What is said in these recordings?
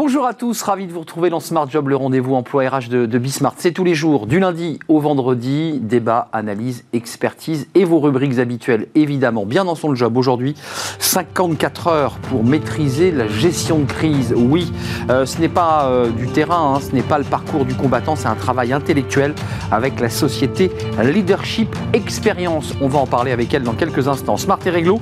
Bonjour à tous, ravi de vous retrouver dans Smart Job, le rendez-vous emploi RH de, Bismart. C'est tous les jours, du lundi au vendredi, débat, analyse, expertise et vos rubriques habituelles, évidemment. Bien dans son job aujourd'hui, 54 heures pour maîtriser la gestion de crise. Oui, euh, ce n'est pas euh, du terrain, hein, ce n'est pas le parcours du combattant, c'est un travail intellectuel avec la société Leadership Experience. On va en parler avec elle dans quelques instants. Smart et réglo,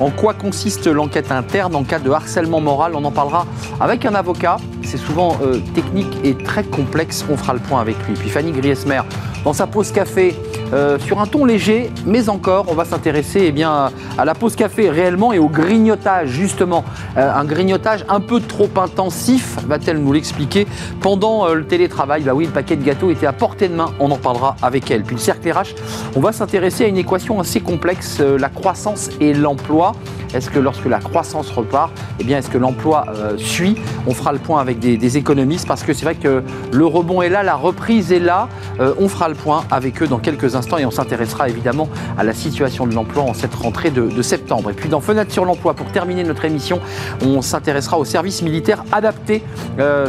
en quoi consiste l'enquête interne en cas de harcèlement moral? On en parlera avec un avocat c'est souvent euh, technique et très complexe. On fera le point avec lui. Puis Fanny Griesmer, dans sa pause café, euh, sur un ton léger, mais encore, on va s'intéresser eh bien, à la pause café réellement et au grignotage, justement. Euh, un grignotage un peu trop intensif, va-t-elle nous l'expliquer, pendant le télétravail. Bah oui, le paquet de gâteaux était à portée de main, on en parlera avec elle. Puis le cercle RH, on va s'intéresser à une équation assez complexe, la croissance et l'emploi. Est-ce que lorsque la croissance repart, eh bien, est-ce que l'emploi suit? On fera le point avec des, économistes parce que c'est vrai que le rebond est là, la reprise est là. Euh, on fera le point avec eux dans quelques instants et on s'intéressera évidemment à la situation de l'emploi en cette rentrée de, septembre. Et puis dans Fenêtre sur l'emploi, pour terminer notre émission, on s'intéressera au service militaire adapté.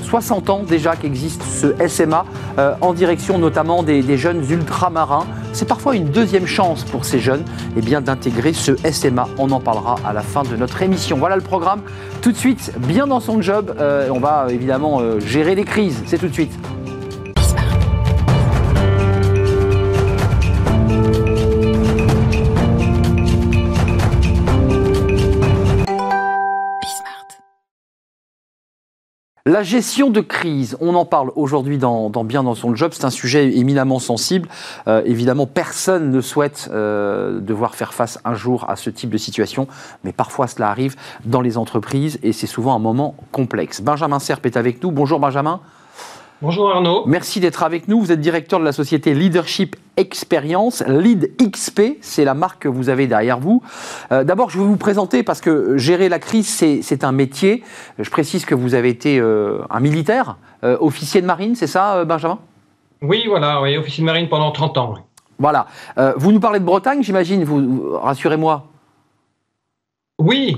60 euh, ans déjà qu'existe ce SMA euh, en direction notamment des, jeunes ultramarins. C'est parfois une deuxième chance pour ces jeunes eh bien, d'intégrer ce SMA. On en parlera à la fin de notre émission. Voilà le programme. Tout de suite, bien dans son job, euh, on va évidemment gérer les crises. C'est tout de suite. La gestion de crise, on en parle aujourd'hui dans, Bien dans son job, c'est un sujet éminemment sensible. Euh, évidemment, personne ne souhaite euh, devoir faire face un jour à ce type de situation, mais parfois cela arrive dans les entreprises et c'est souvent un moment complexe. Benjamin Serp est avec nous. Bonjour Benjamin. Bonjour Arnaud. Merci d'être avec nous. Vous êtes directeur de la société Leadership Experience. Lead XP, c'est la marque que vous avez derrière vous. Euh, d'abord, je vais vous présenter parce que gérer la crise, c'est un métier. Je précise que vous avez été euh, un militaire, euh, officier de marine, c'est ça, Benjamin? Oui, voilà, oui, officier de marine pendant 30 ans. Voilà. vous nous parlez de Bretagne, j'imagine, vous rassurez-moi. Oui,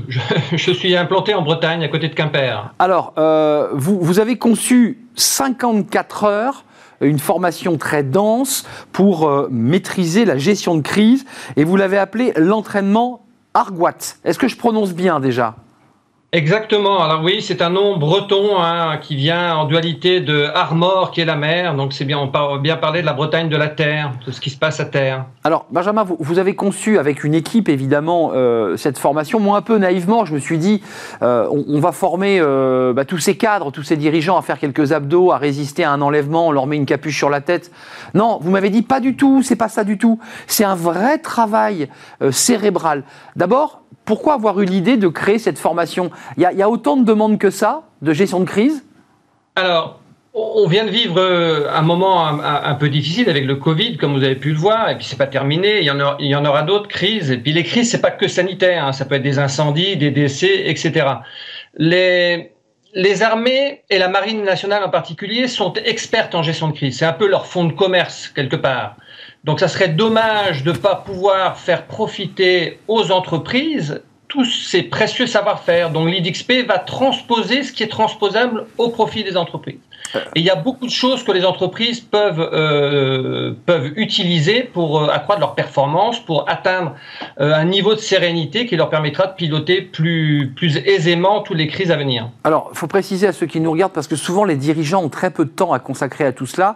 je, suis implanté en Bretagne, à côté de Quimper. Alors, euh, vous, avez conçu 54 heures, une formation très dense pour euh, maîtriser la gestion de crise, et vous l'avez appelé l'entraînement Argoat. Est-ce que je prononce bien déjà? Exactement. Alors oui, c'est un nom breton hein, qui vient en dualité de Armor, qui est la mer. Donc c'est bien, on peut bien parler de la Bretagne de la terre, de ce qui se passe à terre. Alors Benjamin, vous, avez conçu avec une équipe évidemment euh, cette formation. Moi un peu naïvement, je me suis dit, euh, on, va former euh, bah, tous ces cadres, tous ces dirigeants à faire quelques abdos, à résister à un enlèvement, on leur met une capuche sur la tête. Non, vous m'avez dit pas du tout, c'est pas ça du tout. C'est un vrai travail cérébral. D'abord, pourquoi avoir eu l'idée de créer cette formation? Il y, a, autant de demandes que ça, de gestion de crise? Alors, on vient de vivre euh, un moment un, peu difficile avec le Covid, comme vous avez pu le voir, et puis c'est pas terminé. Il y en aura, d'autres crises. Et puis les crises, c'est pas que sanitaire, hein. ça peut être des incendies, des décès, etc. Les, les armées et la marine nationale en particulier sont expertes en gestion de crise. C'est un peu leur fonds de commerce quelque part. Donc ça serait dommage de ne pas pouvoir faire profiter aux entreprises tous ces précieux savoir-faire. Donc l'IDXP va transposer ce qui est transposable au profit des entreprises. Et il y a beaucoup de choses que les entreprises peuvent, euh, peuvent utiliser pour euh, accroître leur performance, pour atteindre euh, un niveau de sérénité qui leur permettra de piloter plus, plus aisément toutes les crises à venir. Alors, il faut préciser à ceux qui nous regardent, parce que souvent les dirigeants ont très peu de temps à consacrer à tout cela,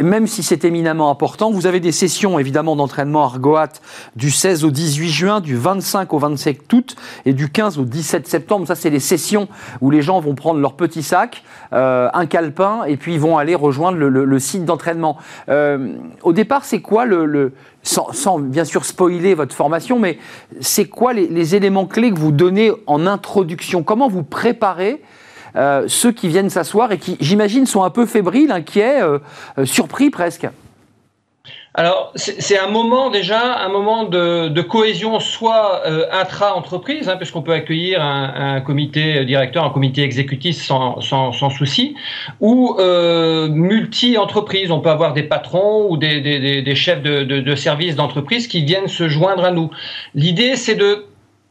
même si c'est éminemment important. Vous avez des sessions évidemment d'entraînement Argoat du 16 au 18 juin, du 25 au 27 août et du 15 au 17 septembre. Ça, c'est les sessions où les gens vont prendre leur petit sac, un calepin, et puis ils vont aller rejoindre le, site d'entraînement. Euh, au départ, c'est quoi le, sans, bien sûr spoiler votre formation, mais c'est quoi les, éléments clés que vous donnez en introduction? Comment vous préparez euh, ceux qui viennent s'asseoir et qui, j'imagine, sont un peu fébriles, inquiets, euh, surpris presque? Alors, c'est un moment déjà, un moment de, cohésion, soit euh, intra-entreprise, hein, puisqu'on peut accueillir un, comité directeur, un comité exécutif sans, souci, ou euh, multi-entreprise. On peut avoir des patrons ou des, chefs de, de services d'entreprise qui viennent se joindre à nous. L'idée, c'est de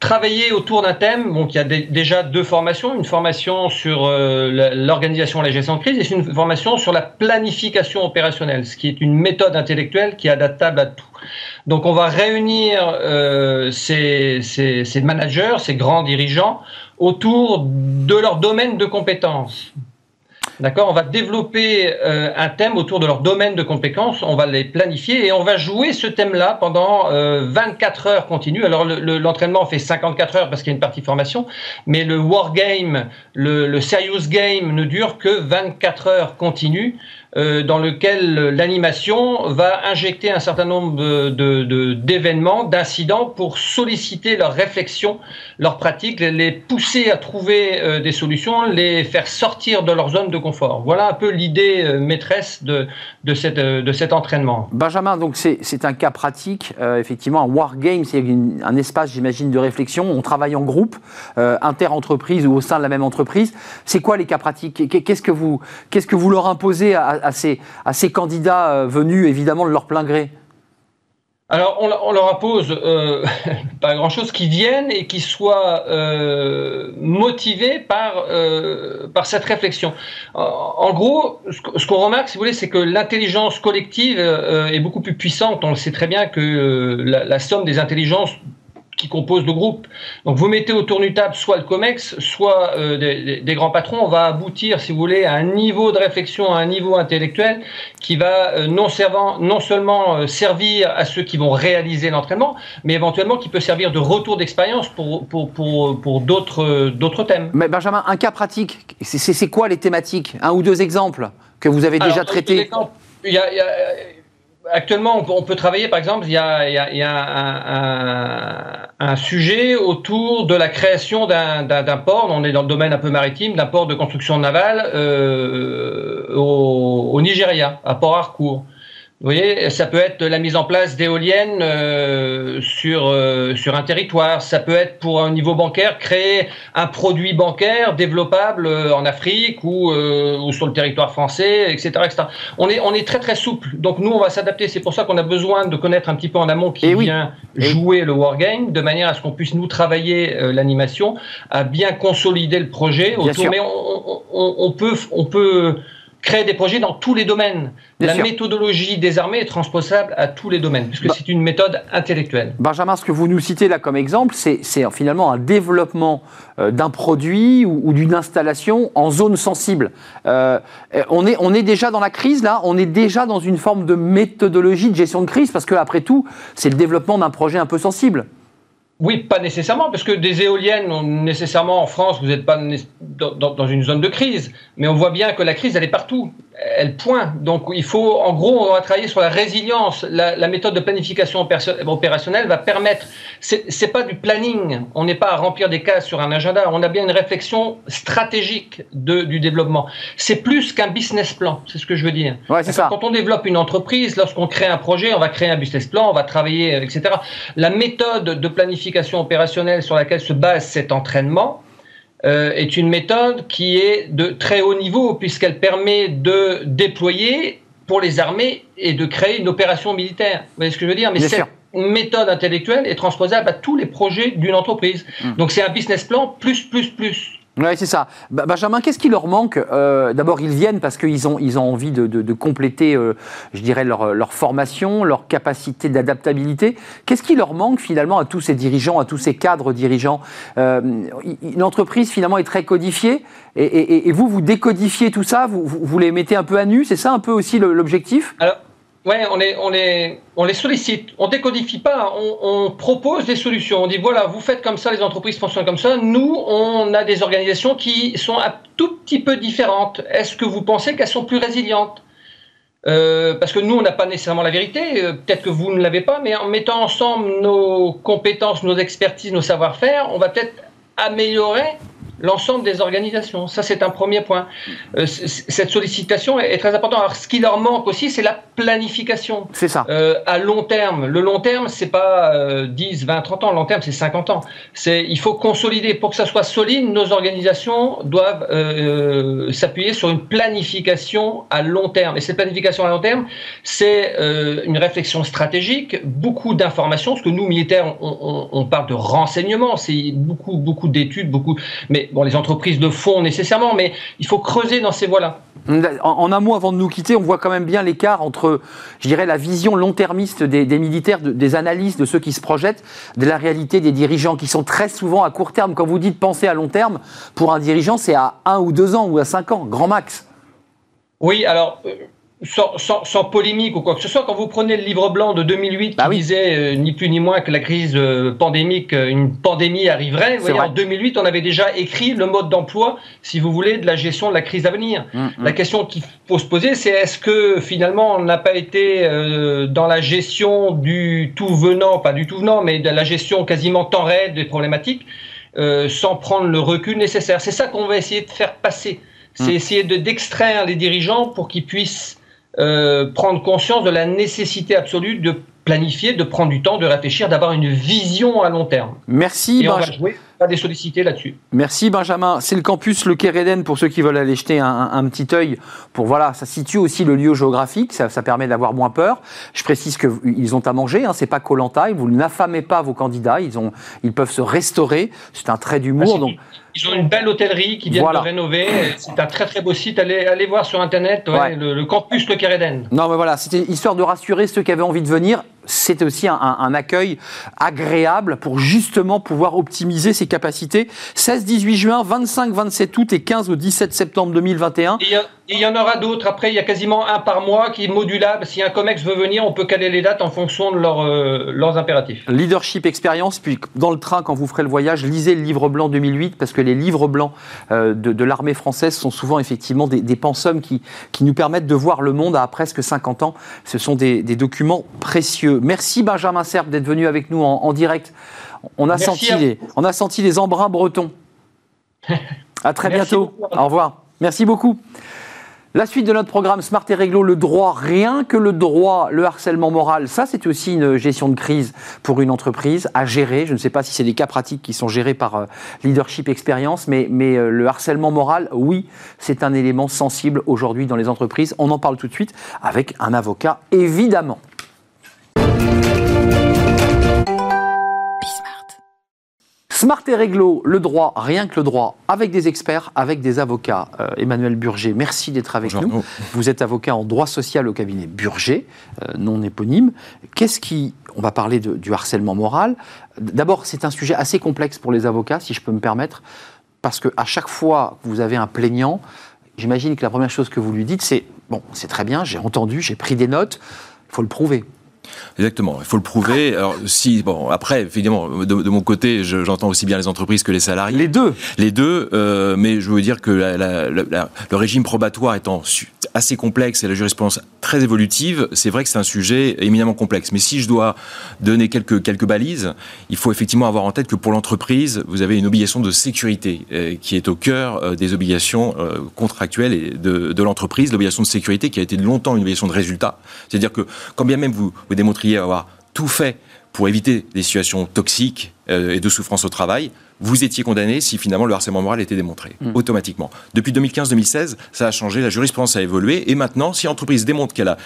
travailler autour d'un thème. Donc, il y a déjà deux formations une formation sur euh, l'organisation et la gestion de crise et une formation sur la planification opérationnelle, ce qui est une méthode intellectuelle qui est adaptable à tout. Donc, on va réunir euh, ces, ces managers, ces grands dirigeants autour de leur domaine de compétences. D'accord On va développer euh, un thème autour de leur domaine de compétences, on va les planifier et on va jouer ce thème-là pendant 24 euh, heures continues. Alors l'entraînement fait 54 heures parce qu'il y a une partie formation, mais le wargame, le, le serious game ne dure que 24 heures continues euh, dans lequel l'animation va injecter un certain nombre d'événements, de, d'incidents pour solliciter leur réflexion, leur pratique, les pousser à trouver euh, des solutions, les faire sortir de leur zone de confort. Voilà un peu l'idée euh, maîtresse de, de, cette, de cet entraînement. Benjamin, donc c'est un cas pratique, effectivement, un wargame, c'est un espace, j'imagine, de réflexion. On travaille en groupe, inter-entreprise ou au sein de la même entreprise. C'est quoi les cas pratiques? Qu'est-ce que vous, qu'est-ce que vous leur imposez à, à ces candidats euh, venus évidemment de leur plein gré alors, on, leur impose euh, pas grand-chose, qui viennent et qui soient euh, motivés par, par cette réflexion. En, gros, ce, qu'on remarque, si vous voulez, c'est que l'intelligence collective est beaucoup plus puissante. On le sait très bien que la somme des intelligences qui composent le groupe. Donc vous mettez autour d'une table soit le COMEX, soit euh, des, grands patrons, on va aboutir, si vous voulez, à un niveau de réflexion, à un niveau intellectuel qui va euh, non, servant, non seulement euh, servir à ceux qui vont réaliser l'entraînement, mais éventuellement qui peut servir de retour d'expérience pour, pour, pour, pour d'autres, d'autres thèmes. Mais Benjamin, un cas pratique, c'est, quoi les thématiques? Un ou deux exemples que vous avez déjà traités? il y a, actuellement, on peut, travailler, par exemple, il y a, un, sujet autour de la création d'un port, on est dans le domaine un peu maritime, d'un port de construction navale euh, au, au, Nigeria, à Port Harcourt. Vous voyez, ça peut être la mise en place d'éoliennes euh, sur, euh, sur un territoire. Ça peut être pour un niveau bancaire, créer un produit bancaire développable euh, en Afrique ou, ou sur le territoire français, etc., etc. On est, on est très très souple. Donc nous, on va s'adapter. C'est pour ça qu'on a besoin de connaître un petit peu en amont qui eh vient eh jouer le wargame, de manière à ce qu'on puisse nous travailler l'animation, à bien consolider le projet autour. Mais on, on, on peut, on peut créer des projets dans tous les domaines. la méthodologie des armées est transposable à tous les domaines, puisque bah- c'est une méthode intellectuelle. Benjamin, ce que vous nous citez là comme exemple, c'est finalement un développement euh, d'un produit ou, d'une installation en zone sensible. Euh, on, est, on est déjà dans la crise là, on est déjà dans une forme de méthodologie de gestion de crise, parce que après tout, c'est le développement d'un projet un peu sensible. Oui, pas nécessairement, parce que des éoliennes, nécessairement en France, vous n'êtes pas dans, une zone de crise, mais on voit bien que la crise, elle est partout, elle pointe. Donc il faut, en gros, on va travailler sur la résilience. La, méthode de planification opérationnelle va permettre, c'est pas du planning, on n'est pas à remplir des cases sur un agenda, on a bien une réflexion stratégique de, du développement. C'est plus qu'un business plan, c'est ce que je veux dire. Ouais, ça. Quand on développe une entreprise, lorsqu'on crée un projet, on va créer un business plan, on va travailler, etc. La méthode de planification opérationnelle sur laquelle se base cet entraînement euh, est une méthode qui est de très haut niveau puisqu'elle permet de déployer pour les armées et de créer une opération militaire. Vous voyez ce que je veux dire? Mais cette méthode intellectuelle est transposable à tous les projets d'une entreprise. Hum. Donc c'est un business plan plus, plus, plus. Oui, c'est ça. Benjamin, qu'est-ce qui leur manque euh, D'abord, ils viennent parce qu'ils ont, ils ont envie de, compléter, euh, je dirais, leur, formation, leur capacité d'adaptabilité. Qu'est-ce qui leur manque finalement à tous ces dirigeants, à tous ces cadres dirigeants? Euh, Une finalement est très codifiée et, vous, vous décodifiez tout ça, vous, vous, les mettez un peu à nu, c'est ça un peu aussi l'objectif? Ouais, on les, on les, on les sollicite. On décodifie pas. On, propose des solutions. On dit voilà, vous faites comme ça, les entreprises fonctionnent comme ça. Nous, on a des organisations qui sont un tout petit peu différentes. Est-ce que vous pensez qu'elles sont plus résilientes? Euh, parce que nous, on n'a pas nécessairement la vérité, euh, peut-être que vous ne l'avez pas, mais en mettant ensemble nos compétences, nos expertises, nos savoir-faire, on va peut-être améliorer l'ensemble des organisations. Ça, c'est un premier point. Euh, cette sollicitation est, très importante. Alors, ce qui leur manque aussi, c'est la planification. C'est ça. Euh, à long terme. Le long terme, c'est pas 10, 20, 30 ans. Le long terme, c'est 50 ans. C'est, il faut consolider. Pour que ça soit solide, nos organisations doivent euh, s'appuyer sur une planification à long terme. Et cette planification à long terme, c'est euh, une réflexion stratégique, beaucoup d'informations, parce que nous, militaires, on, on, on parle de renseignement. C'est beaucoup, beaucoup d'études, beaucoup. Mais bon, les entreprises le font nécessairement, mais il faut creuser dans ces voies-là. En, un mot, avant de nous quitter, on voit quand même bien l'écart entre, je dirais, la vision long-termiste des, militaires, des analystes, de ceux qui se projettent, de la réalité des dirigeants qui sont très souvent à court terme. Quand vous dites penser à long terme, pour un dirigeant, c'est à un ou deux ans ou à cinq ans, grand max. Oui, alors euh, sans, polémique ou quoi que ce soit, quand vous prenez le livre blanc de 2008 bah qui disait euh, ni plus ni moins que la crise euh, pandémique, euh, une pandémie arriverait, en 2008, on avait déjà écrit le mode d'emploi, si vous voulez, de la gestion de la crise à venir. Hum, hum. La question qu'il faut se poser, c'est est-ce que finalement on n'a pas été dans la gestion du tout venant, pas du tout venant, mais de la gestion quasiment temps réel des problématiques, sans prendre le recul nécessaire? C'est ça qu'on va essayer de faire passer. C'est hum. essayer d'extraire les dirigeants pour qu'ils puissent euh, prendre conscience de la nécessité absolue de planifier, de prendre du temps, de réfléchir, d'avoir une vision à long terme. Merci. Et on va jouer, pas des sollicités là-dessus. Merci Benjamin. C'est le campus Le Kéréden pour ceux qui veulent aller jeter un, petit œil. Pour voilà, ça situe aussi le lieu géographique, ça, permet d'avoir moins peur. Je précise qu'ils ont à manger, hein, c'est pas Colanta. Vous n'affamez pas vos candidats, ils ont, ils peuvent se restaurer. C'est un trait d'humour. Ah, donc ils ont une belle hôtellerie qui vient de rénover. C'est un très très beau site. Allez, allez voir sur internet le, campus Le Kéréden. Non, mais voilà, c'était histoire de rassurer ceux qui avaient envie de venir. C'est aussi un, accueil agréable pour justement pouvoir optimiser ses capacités. 16-18 juin, 25-27 août et 15 au 17 septembre 2021. Et il y en aura d'autres. Après, il y a quasiment un par mois qui est modulable. Si un COMEX veut venir, on peut caler les dates en fonction de euh, leurs impératifs. Leadership, expérience. Puis dans le train, quand vous ferez le voyage, lisez le livre blanc 2008 parce que les livres blancs euh, de, l'armée française sont souvent effectivement des, des pensums qui, qui, nous permettent de voir le monde à presque 50 ans. Ce sont des, documents précieux. Merci Benjamin Serbe d'être venu avec nous en, direct. On a, senti les, on a senti les embruns bretons. À très bientôt. Au revoir. Merci beaucoup. La suite de notre programme Smart et Réglo, le droit, rien que le droit, le harcèlement moral, ça c'est aussi une gestion de crise pour une entreprise à gérer. Je ne sais pas si c'est des cas pratiques qui sont gérés par euh, Leadership Experience, mais, mais euh, le harcèlement moral, oui, c'est un élément sensible aujourd'hui dans les entreprises. On en parle tout de suite avec un avocat, évidemment. Smart et réglo, le droit, rien que le droit, avec des experts, avec des avocats. Euh, Emmanuel Burger, merci d'être avec nous. Vous êtes avocat en droit social au cabinet Burger, euh, non éponyme. Qu'est-ce qui. On va parler du harcèlement moral. D'abord, c'est un sujet assez complexe pour les avocats, si je peux me permettre, parce qu'à chaque fois que vous avez un plaignant, j'imagine que la première chose que vous lui dites, c'est Bon, c'est très bien, j'ai entendu, j'ai pris des notes, il faut le prouver. Exactement, il faut le prouver. Alors si bon après évidemment de, mon côté j'entends aussi bien les entreprises que les salariés. Les deux. Les deux, euh, mais je veux dire que le régime probatoire étant assez complexe et la jurisprudence très évolutive, c'est vrai que c'est un sujet éminemment complexe. Mais si je dois donner quelques quelques balises, il faut effectivement avoir en tête que pour l'entreprise vous avez une obligation de sécurité euh, qui est au cœur euh, des obligations contractuelles de, de l'entreprise, l'obligation de sécurité qui a été longtemps une obligation de résultat. C'est-à-dire que quand bien même vous vous démontriez avoir tout fait pour éviter des situations toxiques euh, et de souffrance au travail, vous étiez condamné si finalement le harcèlement moral était démontré, mm. automatiquement. Depuis 2015-2016, ça a changé, la jurisprudence a évolué, et maintenant, si l'entreprise démontre qu'elle a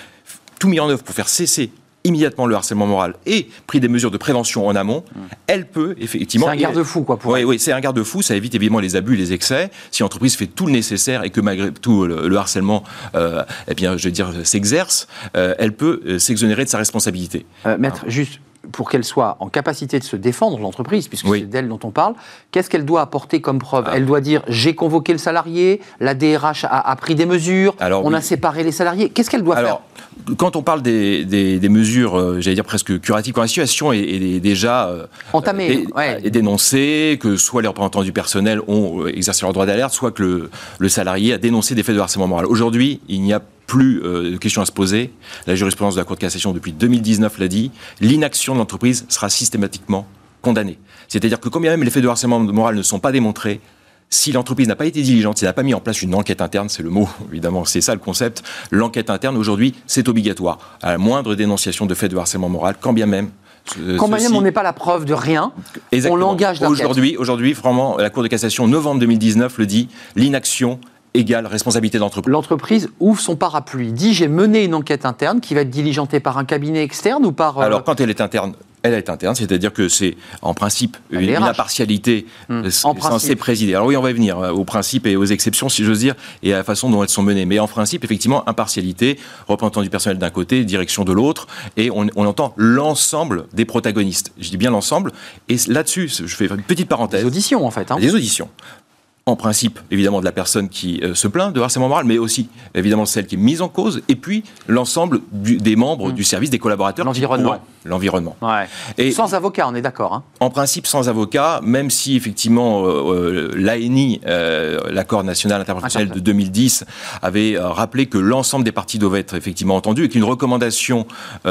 tout mis en œuvre pour faire cesser immédiatement le harcèlement moral et pris des mesures de prévention en amont, mmh. elle peut effectivement. C'est un garde-fou, quoi. Pour oui, oui, c'est un garde-fou. Ça évite évidemment les abus, les excès. Si l'entreprise fait tout le nécessaire et que malgré tout le, harcèlement, euh, eh bien, je veux dire, s'exerce, euh, elle peut euh, s'exonérer de sa responsabilité. maître, juste pour qu'elle soit en capacité de se défendre, l'entreprise, puisque c'est d'elle dont on parle, qu'est-ce qu'elle doit apporter comme preuve ah. Elle doit dire j'ai convoqué le salarié, la DRH a, pris des mesures, on a séparé les salariés. Qu'est-ce qu'elle doit Alors, faire Quand on parle des, des, mesures, euh, j'allais dire presque curatives, quand la situation est, déjà euh, entamée, et dénoncée, que soit les représentants du personnel ont euh, exercé leur droit d'alerte, soit que le, le salarié a dénoncé des faits de harcèlement moral. Aujourd'hui, il n'y a plus euh, de questions à se poser. La jurisprudence de la Cour de cassation depuis 2019 l'a dit. L'inaction de l'entreprise sera systématiquement condamnée. C'est-à-dire que quand bien même les faits de harcèlement moral ne sont pas démontrés, si l'entreprise n'a pas été diligente, si elle n'a pas mis en place une enquête interne, c'est le mot, évidemment, c'est ça le concept, l'enquête interne aujourd'hui, c'est obligatoire. À la moindre dénonciation de fait de harcèlement moral, quand bien même quand même on n'est pas la preuve de rien, on l'engage Aujourd'hui, aujourd'hui, vraiment, la Cour de cassation, novembre 2019, le dit, l'inaction égale responsabilité d'entreprise. L'entreprise ouvre son parapluie, dit j'ai mené une enquête interne qui va être diligentée par un cabinet externe ou par... Euh, Alors quand elle est interne, elle est interne, c'est-à-dire que c'est en principe une, impartialité mmh. censée présider. Alors oui, on va y venir euh, aux principes et aux exceptions, si j'ose dire, et à la façon dont elles sont menées. Mais en principe, effectivement, impartialité, représentant du personnel d'un côté, direction de l'autre, et on, on entend l'ensemble des protagonistes. Je dis bien l'ensemble, et là-dessus, je fais une petite parenthèse. Des auditions, en fait. Hein. Des auditions en principe, évidemment, de la personne qui euh, se plaint de harcèlement moral, mais aussi, évidemment, celle qui est mise en cause, et puis l'ensemble des membres mmh. du service, des collaborateurs. L'environnement. L'environnement. Et sans avocat, on est d'accord. Hein. En principe, sans avocat, même si, effectivement, euh, euh l'ANI, euh, l'accord national interprofessionnel de 2010, avait rappelé que l'ensemble des parties doivent être effectivement entendues, et qu'une recommandation mmh.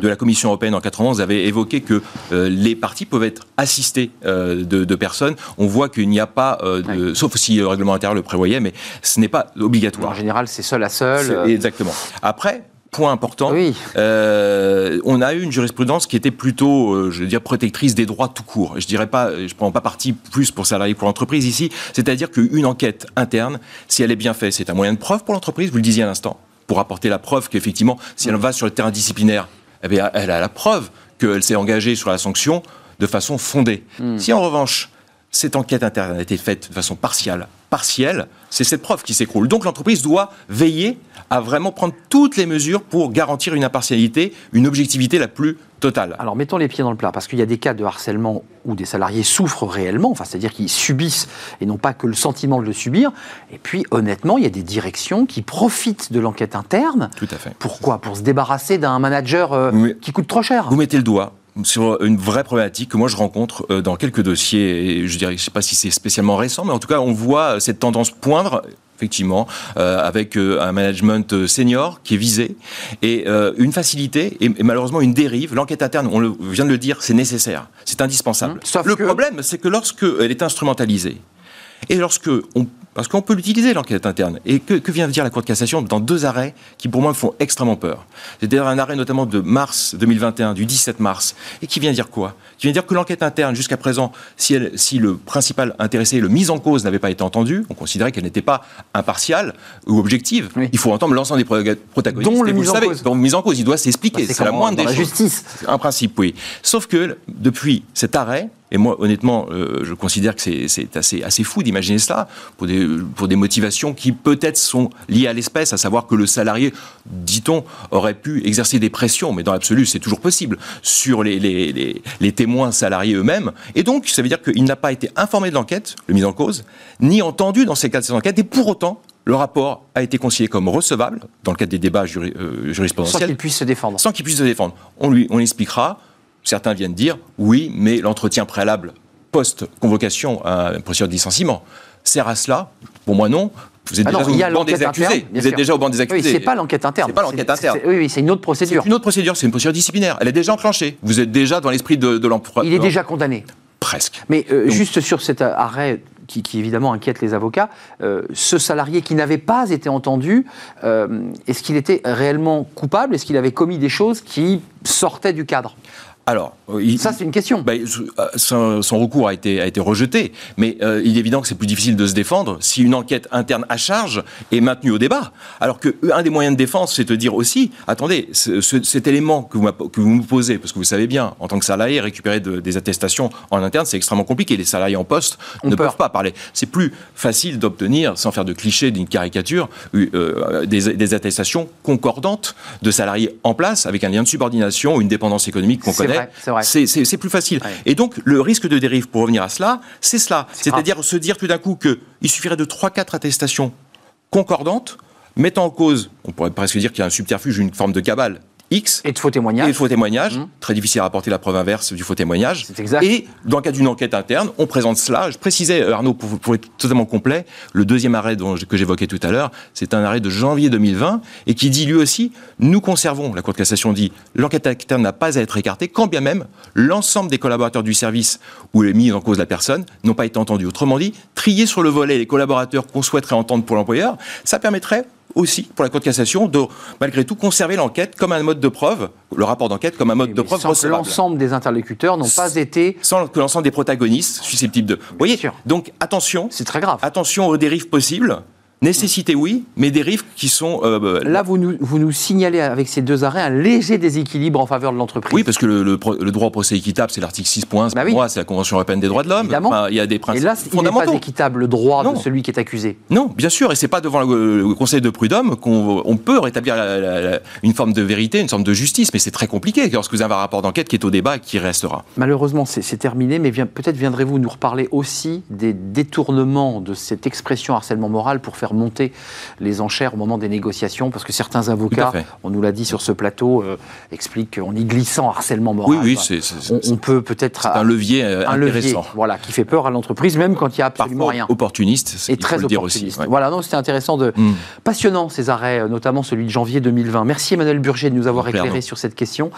de la Commission européenne en 91 avait évoqué que les parties peuvent être assistées de, de, personnes. On voit qu'il n'y a pas de sauf si le règlement intérieur le prévoyait, mais ce n'est pas obligatoire. En général, c'est seul à seul. Euh. Exactement. Après, point important, euh, on a eu une jurisprudence qui était plutôt, euh, je veux dire, protectrice des droits tout court. Je dirais pas, je prends pas parti plus pour salarié pour l'entreprise ici, c'est-à-dire qu'une enquête interne, si elle est bien faite, c'est un moyen de preuve pour l'entreprise, vous le disiez à l'instant, pour apporter la preuve qu'effectivement, si elle va sur le terrain disciplinaire, eh bien, elle a la preuve qu'elle s'est engagée sur la sanction de façon fondée. Hmm. Si en revanche, cette enquête interne a été faite de façon partielle, partielle, c'est cette preuve qui s'écroule. Donc l'entreprise doit veiller à vraiment prendre toutes les mesures pour garantir une impartialité, une objectivité la plus totale. Alors mettons les pieds dans le plat, parce qu'il y a des cas de harcèlement où des salariés souffrent réellement, enfin, c'est-à-dire qu'ils subissent et non pas que le sentiment de le subir. Et puis honnêtement, il y a des directions qui profitent de l'enquête interne. Tout à fait. Pourquoi? Pour se débarrasser d'un manager euh, qui coûte trop cher. Vous mettez le doigt sur une vraie problématique que moi je rencontre euh, dans quelques dossiers. Et je dirais, je sais pas si c'est spécialement récent, mais en tout cas, on voit cette tendance poindre effectivement, euh, avec euh, un management senior qui est visé, et une facilité, et, malheureusement une dérive. L'enquête interne, on le, vient de le dire, c'est nécessaire, c'est indispensable. Mmh. le problème, c'est que lorsqu'elle est instrumentalisée, et lorsque on parce qu'on peut l'utiliser, l'enquête interne. Et que, vient de dire la Cour de cassation dans deux arrêts qui, pour moi, me font extrêmement peur C'est-à-dire un arrêt notamment de mars 2021, du 17 mars, et qui vient dire quoi? Qui vient dire que l'enquête interne, jusqu'à présent, si, elle, si le principal intéressé, le mise en cause n'avait pas été entendu, on considérait qu'elle n'était pas impartiale ou objective. Il faut entendre l'ensemble des protagonistes. Dont le mise en cause. Mise en cause, il doit s'expliquer. Bah, c'est la moindre des la justice. Un principe, oui. Sauf que, depuis cet arrêt, et moi, honnêtement, euh, je considère que c'est assez, assez fou d'imaginer cela pour des, pour des motivations qui peut-être sont liées à l'espèce, à savoir que le salarié, dit-on, aurait pu exercer des pressions, mais dans l'absolu, c'est toujours possible, sur les, les, les, témoins salariés eux-mêmes. Et donc, ça veut dire qu'il n'a pas été informé de l'enquête, le mis en cause, ni entendu dans ces cas de cette enquête, et pour autant, le rapport a été considéré comme recevable dans le cadre des débats euh, jurisprudentiels. Sans qu'il puisse se défendre. Sans qu'il puisse se défendre. On lui on expliquera Certains viennent dire oui, mais l'entretien préalable post-convocation à une procédure de licenciement sert à cela? Pour moi, non. Vous êtes ah déjà au banc des accusés. vous êtes déjà au banc des accusés. Oui, c'est pas l'enquête interne. C'est pas l'enquête interne. Oui, oui c'est une autre procédure. C'est une autre procédure. C'est une procédure disciplinaire. Elle est déjà enclenchée. Vous êtes déjà dans l'esprit de, l'emploi. Il est déjà condamné. Presque. Mais euh, juste sur cet arrêt qui, évidemment inquiète les avocats, euh, ce salarié qui n'avait pas été entendu, euh, est-ce qu'il était réellement coupable? Est-ce qu'il avait commis des choses qui sortaient du cadre? Alors, euh, ça c'est une question. Ben, son, recours a été, a été rejeté, mais euh, il est évident que c'est plus difficile de se défendre si une enquête interne à charge est maintenue au débat. Alors que un des moyens de défense, c'est de dire aussi, attendez, cet élément que vous, que vous me posez, parce que vous savez bien, en tant que salarié, récupérer des attestations en interne, c'est extrêmement compliqué. Les salariés en poste ne peuvent pas parler. C'est plus facile d'obtenir, sans faire de cliché, d'une caricature, euh, des, des, attestations concordantes de salariés en place avec un lien de subordination, une dépendance économique qu'on connaît c'est plus facile. Et donc, le risque de dérive, pour revenir à cela, c'est cela. C'est-à-dire se dire tout d'un coup qu'il suffirait de 3-4 attestations concordantes, mettant en cause, on pourrait presque dire qu'il y a un subterfuge, une forme de cabale X. Et de faux témoignages. Et de faux témoignages. Mmh. Très difficile à rapporter la preuve inverse du faux témoignage. C'est exact. Et dans le cadre d'une enquête interne, on présente cela. Je précisais, euh, Arnaud, pour, pour être totalement complet, le deuxième arrêt dont, que j'évoquais tout à l'heure, c'est un arrêt de janvier 2020 et qui dit lui aussi, nous conservons, la Cour de cassation dit, l'enquête interne n'a pas à être écartée, quand bien même l'ensemble des collaborateurs du service ou les mis en cause la personne n'ont pas été entendus. Autrement dit, trier sur le volet les collaborateurs qu'on souhaiterait entendre pour l'employeur, ça permettrait aussi, pour la Cour de cassation, de malgré tout conserver l'enquête comme un mode de preuve, le rapport d'enquête comme un mode de preuve sans que l'ensemble des interlocuteurs n'ont pas été... Sans que l'ensemble des protagonistes susceptibles de... Vous voyez Donc attention. C'est très grave. Attention aux dérives possibles. Nécessité, oui, mais des risques qui sont... Euh, Là, vous nous, vous nous signalez avec ces deux arrêts un léger déséquilibre en faveur de l'entreprise. Oui, parce que le, le, droit au procès équitable, c'est l'article 6.1, bah oui. c'est la Convention européenne des droits de l'homme. Enfin, il y a des principes Et là, il n'est pas équitable, le droit de celui qui est accusé. Non, bien sûr, et c'est pas devant le, Conseil de prud'homme qu'on on peut rétablir la, une forme de vérité, une forme de justice, mais c'est très compliqué lorsque vous avez un rapport d'enquête qui est au débat et qui restera. Malheureusement, c'est terminé, mais peut-être viendrez-vous nous reparler aussi des détournements de cette expression harcèlement moral pour faire monter les enchères au moment des négociations, parce que certains avocats, on nous l'a dit sur ce plateau, euh, expliquent qu'en y glissant harcèlement moral, oui, oui, on, peut peut-être... C'est un levier euh, un intéressant. Levier, voilà, qui fait peur à l'entreprise, même quand il n'y a absolument Parfois rien. opportuniste, et très opportuniste. Aussi, Voilà, non, c'était intéressant, de, hmm. passionnant ces arrêts, euh, notamment celui de janvier 2020. Merci Emmanuel Burger de nous avoir éclairé sur cette question,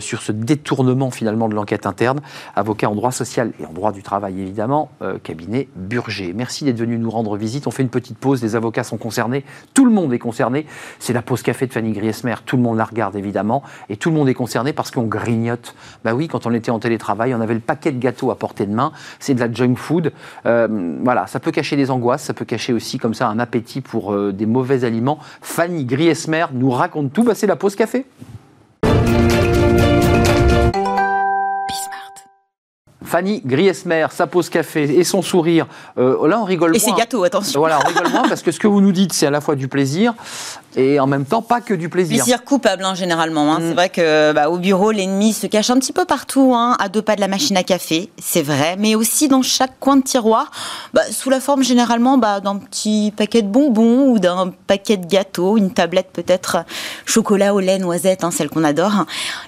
sur ce détournement finalement de l'enquête interne. Avocat en droit social et en droit du travail évidemment, cabinet Burger. Merci d'être venu nous rendre visite. On fait une petite pause, les avocats sont concernés tout le monde est concerné. C'est la pause café de Fanny Griesmer. Tout le monde la regarde évidemment. Et tout le monde est concerné parce qu'on grignote. Bah oui, quand on était en télétravail, on avait le paquet de gâteaux à portée de main. C'est de la junk food. Euh, voilà, ça peut cacher des angoisses. Ça peut cacher aussi comme ça un appétit pour euh, des mauvais aliments. Fanny Griesmer nous raconte tout. Bah, c'est la pause café. Fanny Griesmer, sa pause café et son sourire. Euh, là, on rigole et moins. Et ses gâteaux, attention. Voilà, on rigole moins parce que ce que vous nous dites, c'est à la fois du plaisir et en même temps pas que du plaisir. Plaisir coupable hein, généralement. Hein. C'est mm. vrai que bah, au bureau, l'ennemi se cache un petit peu partout, hein, à deux pas de la machine à café, c'est vrai, mais aussi dans chaque coin de tiroir, bah, sous la forme généralement bah, d'un petit paquet de bonbons ou d'un paquet de gâteaux, une tablette peut-être chocolat au lait, noisette, celle qu'on adore.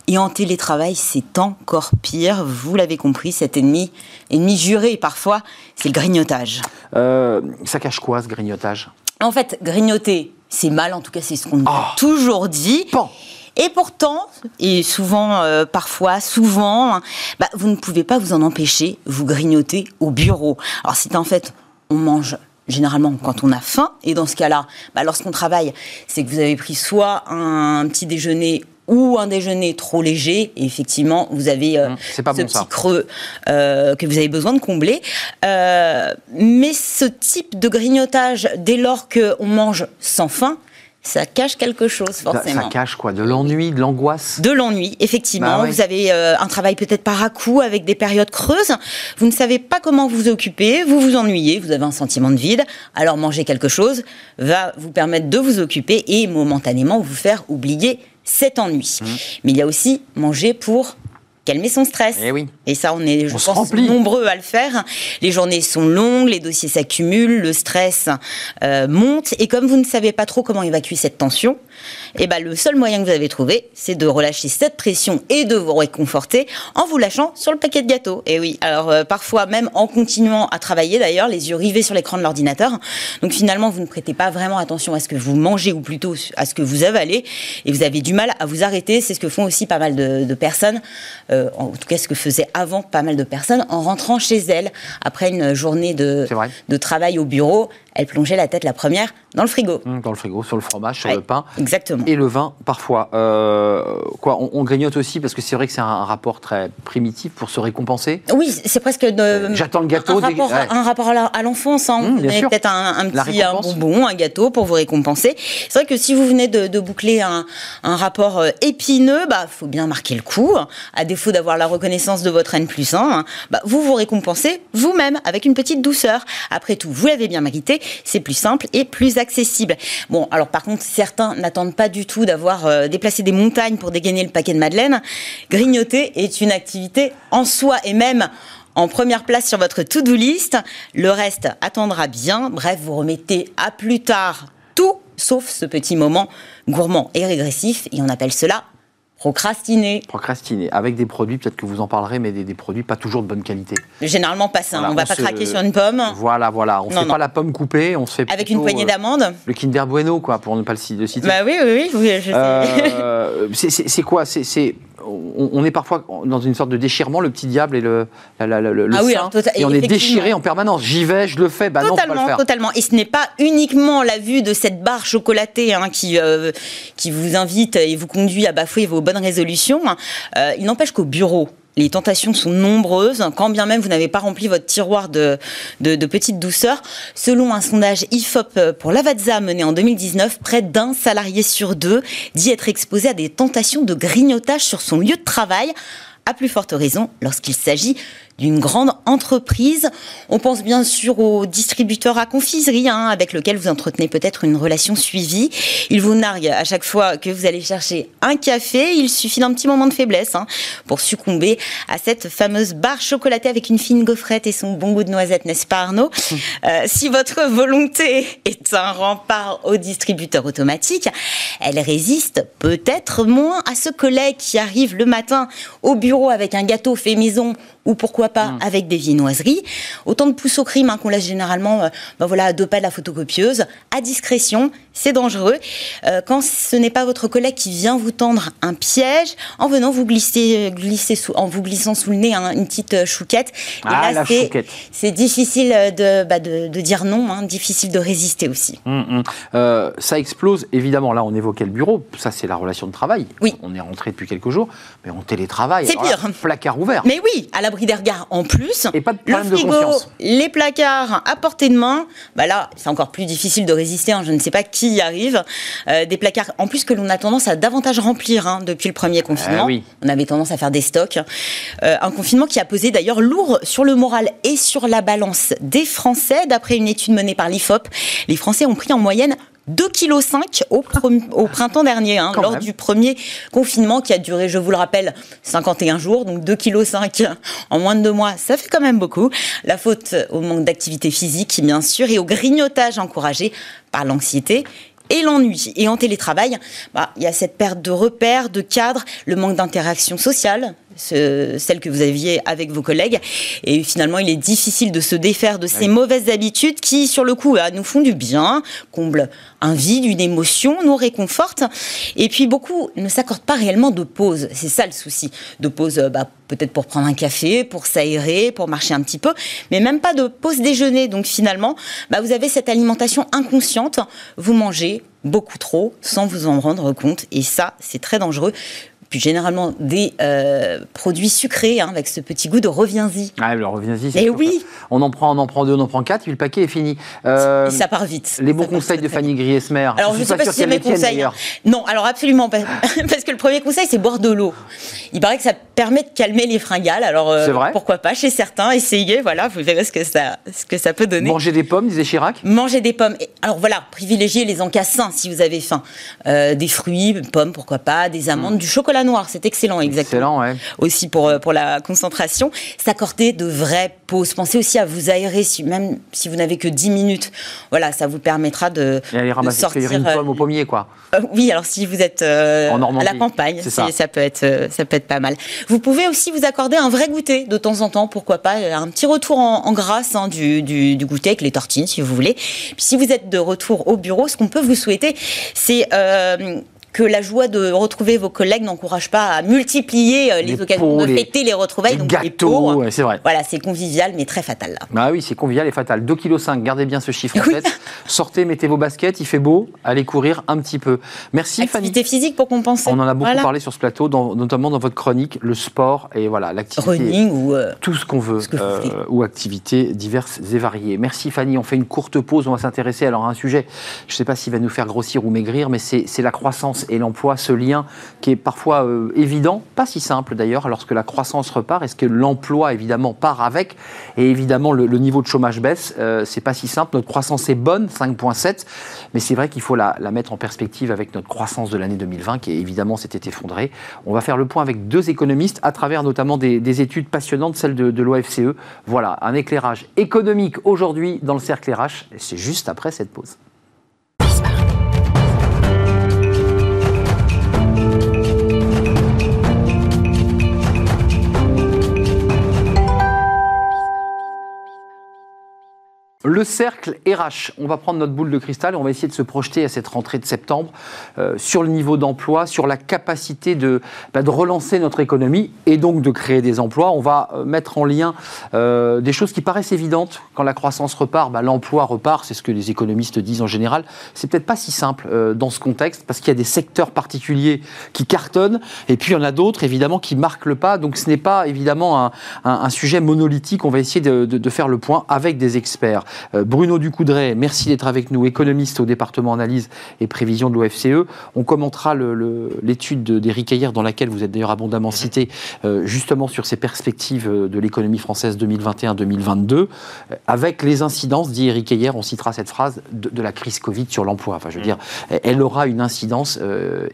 Et en télétravail, c'est encore pire. Vous l'avez compris, cet ennemi, ennemi juré parfois, c'est le grignotage. Euh, ça cache quoi ce grignotage? En fait, grignoter c'est mal, en tout cas, c'est ce qu'on a ah. toujours dit. Et pourtant, et souvent, euh, parfois, souvent, hein, bah, vous ne pouvez pas vous en empêcher, vous grignotez au bureau. Alors, c'est en fait, on mange généralement quand on a faim, et dans ce cas-là, bah, lorsqu'on travaille, c'est que vous avez pris soit un petit déjeuner ou un déjeuner trop léger. Et effectivement, vous avez euh, mmh, ce petit creux euh, que vous avez besoin de combler. Euh, mais ce type de grignotage, dès lors qu'on mange sans faim, ça cache quelque chose, forcément. Ça, cache quoi? De l'ennui, de l'angoisse? De l'ennui, effectivement. Bah vous avez un travail peut-être par à coup, avec des périodes creuses. Vous ne savez pas comment vous occuper, vous vous ennuyez, vous avez un sentiment de vide. Alors manger quelque chose va vous permettre de vous occuper et momentanément vous faire oublier cet ennui. Mmh. Mais il y a aussi manger pour calmer son stress. Et, eh oui. et ça, on est, je pense, nombreux à le faire. Les journées sont longues, les dossiers s'accumulent, le stress euh, monte. Et comme vous ne savez pas trop comment évacuer cette tension, et eh ben, le seul moyen que vous avez trouvé, c'est de relâcher cette pression et de vous réconforter en vous lâchant sur le paquet de gâteaux. Et oui, alors euh, parfois même en continuant à travailler d'ailleurs, les yeux rivés sur l'écran de l'ordinateur. Donc finalement, vous ne prêtez pas vraiment attention à ce que vous mangez ou plutôt à ce que vous avalez et vous avez du mal à vous arrêter. C'est ce que font aussi pas mal de, personnes, euh, en tout cas ce que faisaient avant pas mal de personnes en rentrant chez elles après une journée de, de travail au bureau elle plongeait la tête la première dans le frigo. Mmh, dans le frigo, sur le fromage, sur le pain. Exactement. Et le vin, parfois. Euh, quoi, on, grignote aussi parce que c'est vrai que c'est un, rapport très primitif pour se récompenser. Oui, c'est presque. De, J'attends le gâteau. Un, rapport, un rapport à l'enfance. Hein. Mmh, peut-être un, petit bonbon, un gâteau pour vous récompenser. C'est vrai que si vous venez de, boucler un, rapport euh, épineux, bah faut bien marquer le coup. À défaut d'avoir la reconnaissance de votre N plus 1, bah, vous vous récompensez vous-même avec une petite douceur. Après tout, vous l'avez bien mérité c'est plus simple et plus accessible. Bon, alors par contre, certains n'attendent pas du tout d'avoir euh, déplacé des montagnes pour dégainer le paquet de madeleine. Grignoter est une activité en soi et même en première place sur votre to-do list. Le reste attendra bien. Bref, vous remettez à plus tard tout sauf ce petit moment gourmand et régressif et on appelle cela procrastiner. Procrastiner, avec des produits, peut-être que vous en parlerez, mais des, produits pas toujours de bonne qualité. Généralement pas ça, on ne va pas craquer sur une pomme. Voilà, voilà, on ne fait pas la pomme coupée, on se fait Avec une poignée d'amandes euh, Le Kinder Bueno, quoi, pour ne pas le citer. Bah oui, oui, oui, je sais. Euh, c'est quoi? C'est on, est parfois dans une sorte de déchirement, le petit diable et le, le ah oui, et on est déchiré en permanence. J'y vais, je le fais, bah totalement, non, pas le faire. Totalement, Et ce n'est pas uniquement la vue de cette barre chocolatée hein, qui, euh, qui vous invite et vous conduit à bafouer vos bonnes résolutions. Euh, il n'empêche qu'au bureau, les tentations sont nombreuses, quand bien même vous n'avez pas rempli votre tiroir de, de, petites douceurs. Selon un sondage IFOP pour Lavazza mené en 2019, près d'un salarié sur deux dit être exposé à des tentations de grignotage sur son lieu de travail à plus forte raison lorsqu'il s'agit d'une grande entreprise. On pense bien sûr au distributeur à confiserie, hein, avec lequel vous entretenez peut-être une relation suivie. Il vous nargue à chaque fois que vous allez chercher un café. Il suffit d'un petit moment de faiblesse hein, pour succomber à cette fameuse barre chocolatée avec une fine gaufrette et son bon goût de noisette, n'est-ce pas Arnaud euh, Si votre volonté est un rempart au distributeur automatique, elle résiste peut-être moins à ce collègue qui arrive le matin au bureau avec un gâteau fait maison ou pourquoi pas mm. avec des viennoiseries. Autant de pouces au crime hein, qu'on laisse généralement euh, ben voilà, à deux pas de la photocopieuse, à discrétion, c'est dangereux. Euh, quand ce n'est pas votre collègue qui vient vous tendre un piège, en venant vous glisser, glisser sous, en vous glissant sous le nez hein, une petite euh, chouquette, ah, là, c'est difficile de, bah, de, dire non, hein, difficile de résister aussi. Mm, mm. ça explose, évidemment, là on évoquait le bureau, ça c'est la relation de travail. Oui. On est rentré depuis quelques jours, mais on télétravaille. C'est pire. placard ouvert. Mais oui, à l'abri des regards en plus. Et pas de le frigo, les placards à portée de main. Bah là, c'est encore plus difficile de résister. Hein. Je ne sais pas qui y arrive. Euh, des placards, en plus que l'on a tendance à davantage remplir hein, depuis le premier confinement. Ah on avait tendance à faire des stocks. Euh, un confinement qui a posé d'ailleurs lourd sur le moral et sur la balance des Français. D'après une étude menée par l'IFOP, les Français ont pris en moyenne 2,5 kg au, au, printemps dernier, hein, lors du premier confinement qui a duré, je vous le rappelle, 51 jours, donc 2,5 kg en moins de deux mois, ça fait quand même beaucoup. La faute au manque d'activité physique, bien sûr, et au grignotage encouragé par l'anxiété et l'ennui. Et en télétravail, bah, il y a cette perte de repères, de cadres, le manque d'interaction sociale, celle que vous aviez avec vos collègues. Et finalement, il est difficile de se défaire de ces mauvaises habitudes qui, sur le coup, nous font du bien, comblent un vide, une émotion, nous réconfortent. Et puis, beaucoup ne s'accordent pas réellement de pause. C'est ça le souci. De pause, euh, bah, peut-être pour prendre un café, pour s'aérer, pour marcher un petit peu, mais même pas de pause déjeuner. Donc, finalement, bah, vous avez cette alimentation inconsciente. Vous mangez beaucoup trop sans vous en rendre compte. Et ça, c'est très dangereux puis généralement des euh, produits sucrés, hein, avec ce petit goût de reviens-y. Ah, le reviens-y, c'est oui. On en prend, on en prend deux, on en prend quatre, puis le paquet est fini. Euh, et ça part vite. Les bons conseils de Fanny Griesmer. Alors, je ne sais pas, si c'est mes conseils. Non, alors absolument pas. Parce que le premier conseil, c'est boire de l'eau. Il paraît que ça permet de calmer les fringales. Alors, euh, pourquoi pas chez certains, essayez, voilà, vous verrez ce que ça, ce que ça peut donner. Manger des pommes, disait Chirac Manger des pommes. Alors voilà, privilégiez les encas sains si vous avez faim. des fruits, pommes, pourquoi pas, des amandes, hmm. du chocolat noir, c'est excellent, exactement. Excellent, ouais. Aussi pour, euh, pour la concentration. S'accorder de vraies pauses. Pensez aussi à vous aérer, si, même si vous n'avez que 10 minutes. Voilà, ça vous permettra de, Et aller ramasser, sortir une pomme au pommier, quoi. Euh, oui, alors si vous êtes euh, à la campagne, ça. ça. peut être, ça peut être pas mal. Vous pouvez aussi vous accorder un vrai goûter de temps en temps, pourquoi pas, un petit retour en, grâce hein, du, du, du, goûter avec les tortines, si vous voulez. Puis si vous êtes de retour au bureau, ce qu'on peut vous souhaiter, c'est que la joie de retrouver vos collègues n'encourage pas à multiplier euh, les, occasions de fêter les retrouvailles. Les gâteaux, c'est vrai. Voilà, c'est convivial, mais très fatal là. Bah oui, c'est convivial et fatal. 2,5 kg, gardez bien ce chiffre en tête. Sortez, mettez vos baskets, il fait beau, allez courir un petit peu. Merci Activité physique pour compenser. On en a beaucoup parlé sur ce plateau, notamment dans votre chronique, le sport et voilà l'activité. Running ou euh, tout ce qu'on veut, euh, ou activités diverses et variées. Merci Fanny. On fait une courte pause. On va s'intéresser alors à un sujet. Je ne sais pas s'il va nous faire grossir ou maigrir, mais c'est la croissance et l'emploi, ce lien qui est parfois euh, évident, pas si simple d'ailleurs, lorsque la croissance repart, est-ce que l'emploi évidemment part avec? Et évidemment, le, niveau de chômage baisse, euh, c'est pas si simple. Notre croissance est bonne, 5,7, mais c'est vrai qu'il faut la, mettre en perspective avec notre croissance de l'année 2020 qui évidemment s'était effondrée. On va faire le point avec deux économistes à travers notamment des, études passionnantes, celles de, de l'OFCE. Voilà, un éclairage économique aujourd'hui dans le cercle RH. C'est juste après cette pause. Le cercle RH, on va prendre notre boule de cristal et on va essayer de se projeter à cette rentrée de septembre euh, sur le niveau d'emploi, sur la capacité de, bah, de, relancer notre économie et donc de créer des emplois. On va euh, mettre en lien euh, des choses qui paraissent évidentes. Quand la croissance repart, bah, l'emploi repart, c'est ce que les économistes disent en général. C'est peut-être pas si simple dans ce contexte parce qu'il y a des secteurs particuliers qui cartonnent et puis il y en a d'autres évidemment qui marquent le pas. Donc ce n'est pas évidemment un, sujet monolithique. On va essayer de faire le point avec des experts. Euh, Bruno Ducoudray, merci d'être avec nous, économiste au département analyse et prévision de l'OFCE. On commentera l'étude d'Éric Ayer, dans laquelle vous êtes d'ailleurs abondamment cité, euh, justement sur ces perspectives euh, de l'économie française 2021-2022, avec les incidences, dit Éric Ayer, on citera cette phrase, de, la crise Covid sur l'emploi. Enfin, je veux dire, elle aura une incidence,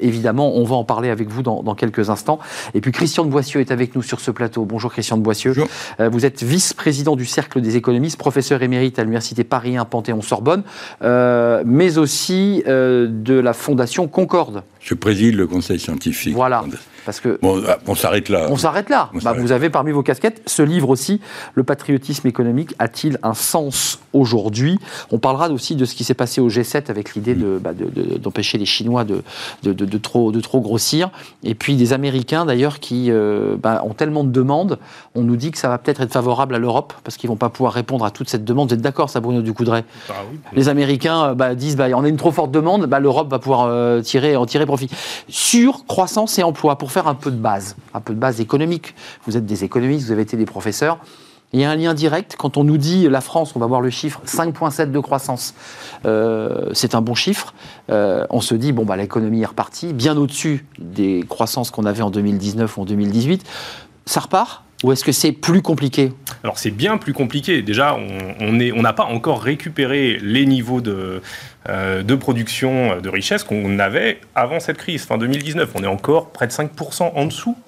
évidemment, on va en parler avec vous dans, quelques instants. Et puis Christian de Boissieu est avec nous sur ce plateau. Bonjour Christian de Boissieu. vous êtes vice-président du Cercle des économistes, professeur émérite à l'Université Paris 1 Panthéon-Sorbonne, euh, mais aussi euh, de la Fondation Concorde. Je préside le conseil scientifique. Voilà. Parce que bon, ah, on s'arrête là. On s'arrête là. bah, vous avez parmi vos casquettes ce livre aussi, Le patriotisme économique a-t-il un sens aujourd'hui? On parlera aussi de ce qui s'est passé au G7 avec l'idée bah, d'empêcher de, les Chinois de, de, trop, de trop grossir. Et puis des Américains d'ailleurs qui euh, bah, ont tellement de demandes, on nous dit que ça va peut-être être favorable à l'Europe parce qu'ils vont pas pouvoir répondre à toute cette demande. Vous êtes d'accord, ça, Bruno Ducoudray? Ah oui. Les Américains euh, bah, disent on a une trop forte demande, l'Europe va pouvoir euh, tirer, en tirer profit. Sur croissance et emploi, pour un peu de base, un peu de base économique. Vous êtes des économistes, vous avez été des professeurs. Il y a un lien direct. Quand on nous dit la France, on va voir le chiffre 5,7 de croissance, euh, c'est un bon chiffre. Euh, on se dit, bon, bah, l'économie est repartie, bien au-dessus des croissances qu'on avait en 2019 ou en 2018. Ça repart ou est-ce que c'est plus compliqué Alors c'est bien plus compliqué. Déjà, on n'a on pas encore récupéré les niveaux de, euh, de production de richesse qu'on avait avant cette crise, fin 2019. On est encore près de 5% en dessous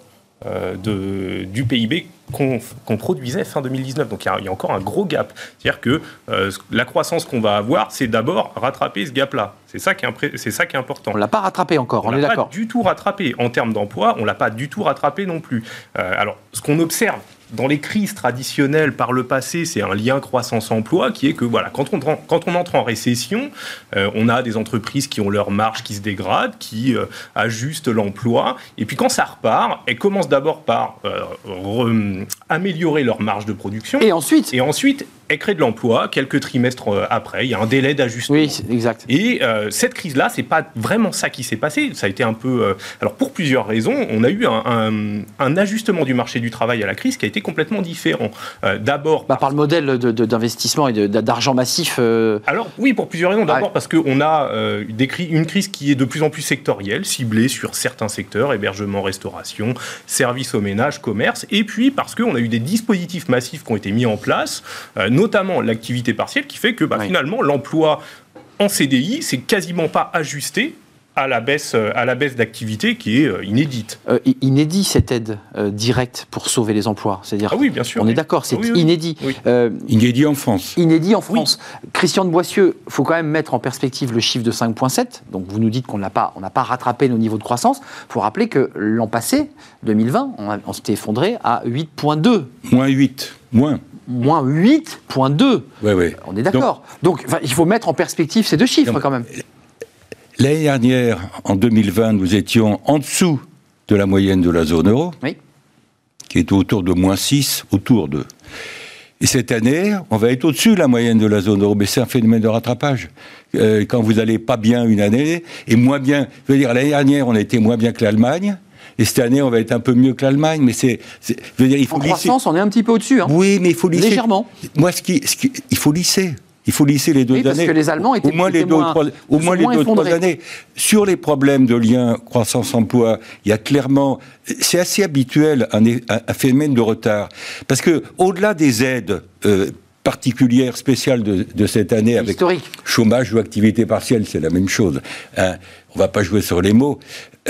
euh, de, du PIB qu'on produisait fin 2019. Donc il y, a encore un gros gap. C'est-à-dire que euh, la croissance qu'on va avoir, c'est d'abord rattraper ce gap-là. C'est ça, qui est ça qui est important. On ne l'a pas rattrapé encore, on, on est d'accord. pas du tout rattrapé. En termes d'emploi, on ne l'a pas du tout rattrapé non plus. alors, ce qu'on observe dans les crises traditionnelles par le passé, c'est un lien croissance-emploi qui est que voilà, quand on, quand on entre en récession, euh, on a des entreprises qui ont leur marge qui se dégrade, qui euh, ajustent l'emploi, et puis quand ça repart, elles commencent d'abord par euh, améliorer leur marge de production. Et ensuite Et ensuite, elle crée de l'emploi quelques trimestres euh, après. Il y a un délai d'ajustement. Oui, exact. Et cette crise-là, c'est pas vraiment ça qui s'est passé. Ça a été un peu. Alors pour plusieurs raisons, on a eu un, un, ajustement du marché du travail à la crise qui a été complètement différent. D'abord bah, par le modèle d'investissement et d'argent massif. Alors oui, pour plusieurs raisons. D'abord parce qu'on a des une crise qui est de plus en plus sectorielle, ciblée sur certains secteurs hébergement, restauration, services au ménage, commerce. Et puis parce qu'on a eu des dispositifs massifs qui ont été mis en place notamment l'activité partielle, qui fait que bah, finalement l'emploi en CDI, c'est quasiment pas ajusté à la baisse, à la baisse d'activité qui est euh, inédite. Euh, inédit cette aide euh, directe pour sauver les emplois, c'est-à-dire. Ah oui, bien sûr. On est d'accord, c'est inédit. inédit en France. Inédit en France. Christian de Boissieu, il faut quand même mettre en perspective le chiffre de 5,7. Donc vous nous dites qu'on n'a pas, on n'a pas rattrapé nos niveaux de croissance. Il faut rappeler que l'an passé, 2020, on, on s'était effondré à 8,2. Moins 8. Moins moins 8,2. Oui, oui. On est d'accord. Donc, il faut mettre en perspective ces deux chiffres quand même. L'année dernière, en 2020, nous étions en dessous de la moyenne de la zone euro, oui. qui est autour de moins 6, autour de. Et cette année, on va être au-dessus de la moyenne de la zone euro, mais c'est un phénomène de rattrapage. Euh, quand vous allez pas bien une année, et moins bien, je veux dire, l'année dernière, on a été moins bien que l'Allemagne, et cette année, on va être un peu mieux que l'Allemagne, mais c'est, je veux dire, il faut en croissance, on est un petit peu au-dessus. Hein. Oui, mais il faut lisser. Légèrement. Moi, ce qui, ce qui, il faut lisser. Il faut lisser les deux oui, parce années. que les Allemands étaient au moins les deux, moins, trois, au moins les deux trois années. Sur les problèmes de lien croissance-emploi, il y a clairement, c'est assez habituel un, un, phénomène de retard, parce que au-delà des aides. Euh, particulière spéciale de, de, cette année avec chômage ou activité partielle, c'est la même chose. Hein. On va pas jouer sur les mots.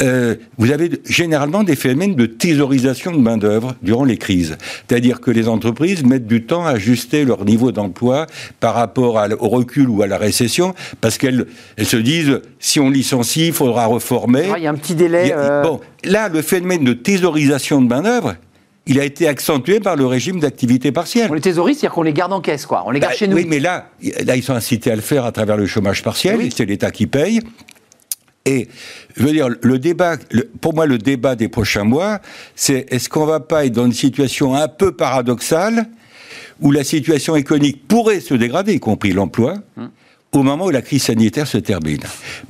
Euh, vous avez généralement des phénomènes de thésaurisation de main-d'œuvre durant les crises. C'est-à-dire que les entreprises mettent du temps à ajuster leur niveau d'emploi par rapport à, au recul ou à la récession, parce qu'elles elles se disent si on licencie, il faudra reformer. il y a un petit délai. Euh, bon, là, le phénomène de thésaurisation de main-d'œuvre, il a été accentué par le régime d'activité partielle. On les thésaurise, c'est-à-dire qu'on les garde en caisse, quoi. On les garde bah, chez nous. Oui, mais là, là, ils sont incités à le faire à travers le chômage partiel. C'est l'État qui paye. Et je veux dire, le débat, pour moi, le débat des prochains mois, c'est est-ce qu'on va pas être dans une situation un peu paradoxale où la situation économique pourrait se dégrader, y compris l'emploi, hum au moment où la crise sanitaire se termine.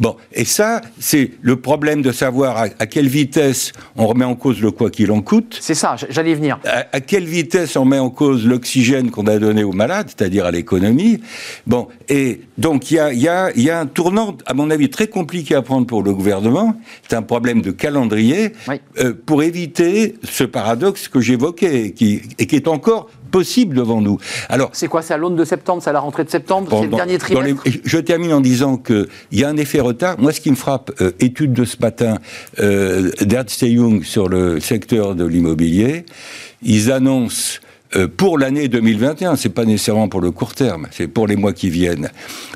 Bon, et ça, c'est le problème de savoir à, quelle vitesse on remet en cause le quoi qu'il en coûte. C'est ça, j'allais venir. À, quelle vitesse on met en cause l'oxygène qu'on a donné aux malades, c'est-à-dire à, l'économie. Bon, et donc il y a, y, a, y a, un tournant, à mon avis, très compliqué à prendre pour le gouvernement. C'est un problème de calendrier euh, pour éviter ce paradoxe que j'évoquais qui, et qui est encore possible devant nous. Alors, c'est quoi C'est à l'aune de septembre C'est à la rentrée de septembre C'est le dernier trimestre Je termine en disant qu'il y a un effet retard. Moi, ce qui me frappe, euh, étude de ce matin euh, d'Ernst Young sur le secteur de l'immobilier, ils annoncent euh, pour l'année 2021, c'est pas nécessairement pour le court terme, c'est pour les mois qui viennent,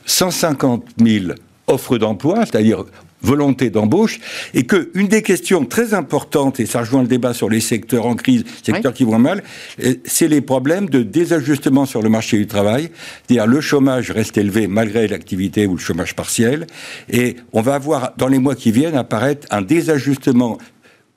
150 000 offres d'emploi, c'est-à-dire volonté d'embauche, et que une des questions très importantes, et ça rejoint le débat sur les secteurs en crise, secteurs qui vont mal, euh, c'est les problèmes de désajustement sur le marché du travail. C'est-à-dire le chômage reste élevé malgré l'activité ou le chômage partiel, et on va avoir dans les mois qui viennent apparaître un désajustement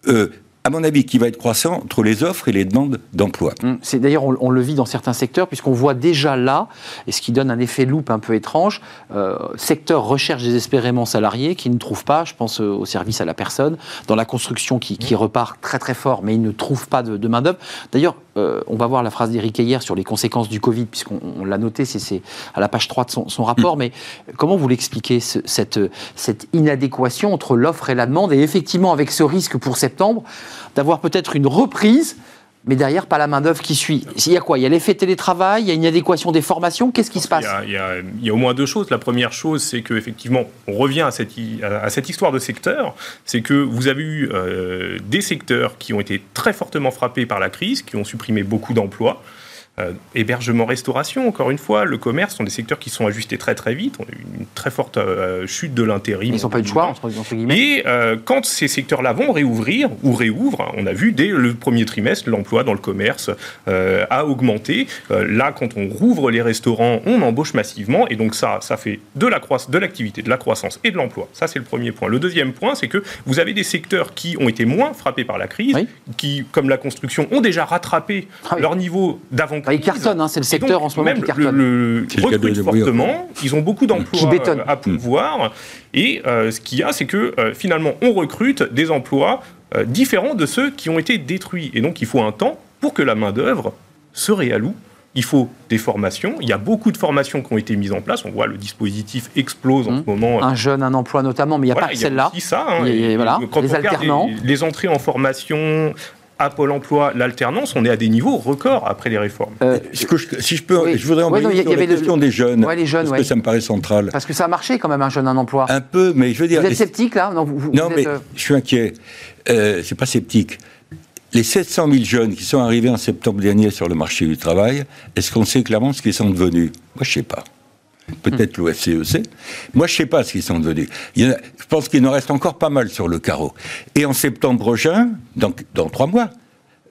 euh, à mon avis, qui va être croissant entre les offres et les demandes d'emploi. Hum, c'est d'ailleurs, on, le vit dans certains secteurs, puisqu'on voit déjà là, et ce qui donne un effet loupe un peu étrange, euh, secteur recherche désespérément salariés qui ne trouvent pas, je pense euh, au service à la personne, dans la construction qui, repart très très fort, mais ils ne trouvent pas de, main-d'œuvre. D'ailleurs, euh, on va voir la phrase d'Éric hier sur les conséquences du Covid, puisqu'on l'a noté, c'est à la page 3 de son, rapport, hum. mais comment vous l'expliquez, cette, cette inadéquation entre l'offre et la demande, et effectivement avec ce risque pour septembre, d'avoir peut-être une reprise mais derrière, pas la main-d'œuvre qui suit. Il y a quoi? Il y a l'effet télétravail, il y a une adéquation des formations. Qu'est-ce qui se passe? Il y, a, au moins deux choses. La première chose, c'est qu'effectivement, on revient à cette, à cette, histoire de secteur. C'est que vous avez eu euh, des secteurs qui ont été très fortement frappés par la crise, qui ont supprimé beaucoup d'emplois. Euh, hébergement, restauration, encore une fois, le commerce sont des secteurs qui sont ajustés très très vite. On a eu une très forte euh, chute de l'intérim. Ils n'ont pas eu de choix, entre, guillemets. Et euh, quand ces secteurs-là vont réouvrir ou réouvrent, on a vu dès le premier trimestre, l'emploi dans le commerce a augmenté. là, quand on rouvre les restaurants, on embauche massivement. Et donc ça, ça fait de la de l'activité, de la croissance et de l'emploi. Ça, c'est le premier point. Le deuxième point, c'est que vous avez des secteurs qui ont été moins frappés par la crise, qui, comme la construction, ont déjà rattrapé ah leur niveau d'avant bah, ils cartonnent, hein, c'est le secteur en ce moment qui cartonne. Le, le fortement, ils ont beaucoup d'emplois à pouvoir. Et euh, ce qu'il y a, c'est que euh, finalement, on recrute des emplois euh, différents de ceux qui ont été détruits. Et donc, il faut un temps pour que la main-d'œuvre se réalloue il faut des formations. Il y a beaucoup de formations qui ont été mises en place. On voit le dispositif explose en mmh. ce moment. Un jeune, un emploi notamment, mais il n'y a pas que celle-là. Il y a ça. Hein, voilà, quand les alternants. les, entrées en formation, à Pôle emploi l'alternance, on est à des niveaux records après les réformes. Euh, si je peux, je voudrais en parler sur la question des jeunes, les jeunes parce que ça me paraît central. Parce que ça a marché quand même un jeune un emploi. Un peu, mais je veux dire. Vous êtes sceptique là? Non, non mais euh, je suis inquiet. Euh, c'est pas sceptique. Les 700 000 jeunes qui sont arrivés en septembre dernier sur le marché du travail, est-ce qu'on sait clairement ce qu'ils sont devenus? Moi, je sais pas. Peut-être l'OFCEC. Moi, je ne sais pas ce qu'ils sont devenus. je pense qu'il en reste encore pas mal sur le carreau. Et en septembre prochain, donc dans trois mois,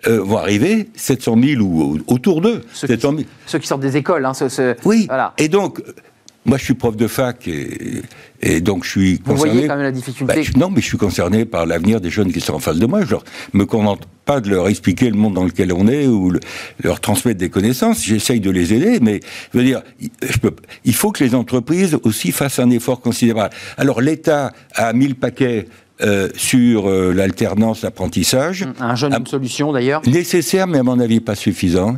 euh, vont arriver 700 000 ou, autour d'eux. Ceux, ceux, qui sortent des écoles. Hein, oui. Voilà. Et donc, moi, je suis prof de fac et, donc je suis concerné. Vous voyez quand même la difficulté. Bah, non, mais je suis concerné par l'avenir des jeunes qui sont en face de moi. Je ne me contente pas de leur expliquer le monde dans lequel on est ou leur transmettre des connaissances. J'essaye de les aider, mais je veux dire, je peux, il faut que les entreprises aussi fassent un effort considérable. Alors l'État a mis le paquet euh, sur euh, l'alternance, l'apprentissage. Un jeune, une solution d'ailleurs Nécessaire, mais à mon avis pas suffisant.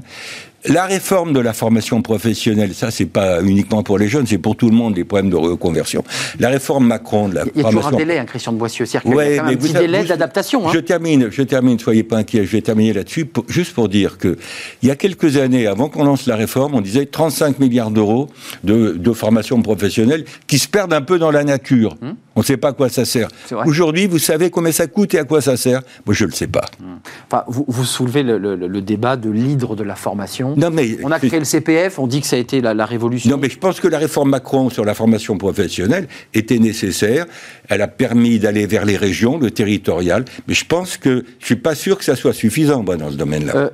La réforme de la formation professionnelle, ça c'est pas uniquement pour les jeunes, c'est pour tout le monde les problèmes de reconversion. La réforme Macron de la Il y a toujours un délai, hein, Christian de Boissieu, c'est ouais, un petit délai d'adaptation. Hein. Je termine, je termine, soyez pas inquiets, je vais terminer là-dessus, juste pour dire que il y a quelques années, avant qu'on lance la réforme, on disait 35 milliards d'euros de, formation professionnelle qui se perdent un peu dans la nature. Hum. On ne sait pas à quoi ça sert. Aujourd'hui, vous savez combien ça coûte et à quoi ça sert? Moi, je ne le sais pas. Hum. Enfin, vous, vous soulevez le, le débat de l'hydre de la formation non mais, On a créé le CPF, on dit que ça a été la, révolution. Non, mais je pense que la réforme Macron sur la formation professionnelle était nécessaire. Elle a permis d'aller vers les régions, le territorial. Mais je pense que je ne suis pas sûr que ça soit suffisant, moi, dans ce domaine-là. Euh,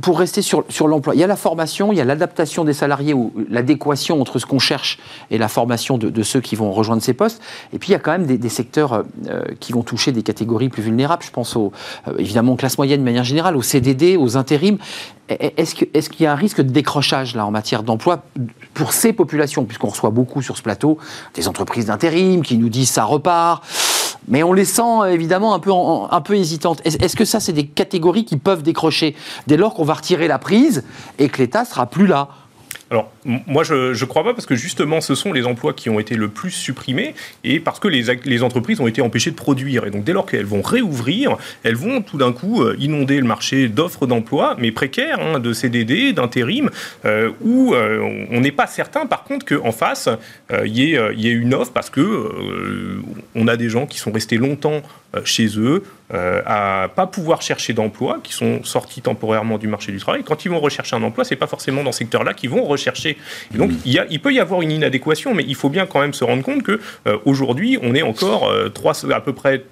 pour rester sur, sur l'emploi, il y a la formation, il y a l'adaptation des salariés ou l'adéquation entre ce qu'on cherche et la formation de, ceux qui vont rejoindre ces postes. Et puis il y a quand même des, secteurs euh, qui vont toucher des catégories plus vulnérables. Je pense au, euh, évidemment aux classes moyennes de manière générale, aux CDD, aux intérims. Est-ce qu'il est qu'il y a un risque de décrochage là en matière d'emploi pour ces populations, puisqu'on reçoit beaucoup sur ce plateau des entreprises d'intérim qui nous disent ça repart mais on les sent évidemment un peu, un peu hésitantes. Est-ce que ça, c'est des catégories qui peuvent décrocher? Dès lors qu'on va retirer la prise et que l'État sera plus là alors, moi, je ne crois pas parce que justement, ce sont les emplois qui ont été le plus supprimés et parce que les, entreprises ont été empêchées de produire. Et donc, dès lors qu'elles vont réouvrir, elles vont tout d'un coup euh, inonder le marché d'offres d'emploi, mais précaires, hein, de CDD, d'intérim, euh, où euh, on n'est pas certain, par contre, qu'en face, il y, y, ait une offre parce que on a des gens qui sont restés longtemps chez eux, à pas pouvoir chercher d'emploi, qui sont sortis temporairement du marché du travail. Quand ils vont rechercher un emploi, c'est pas forcément dans ce secteur-là qu'ils vont rechercher chercher. donc, il, y a, il, peut y avoir une inadéquation, mais il faut bien quand même se rendre compte que euh, aujourd'hui, on est encore euh, à peu près,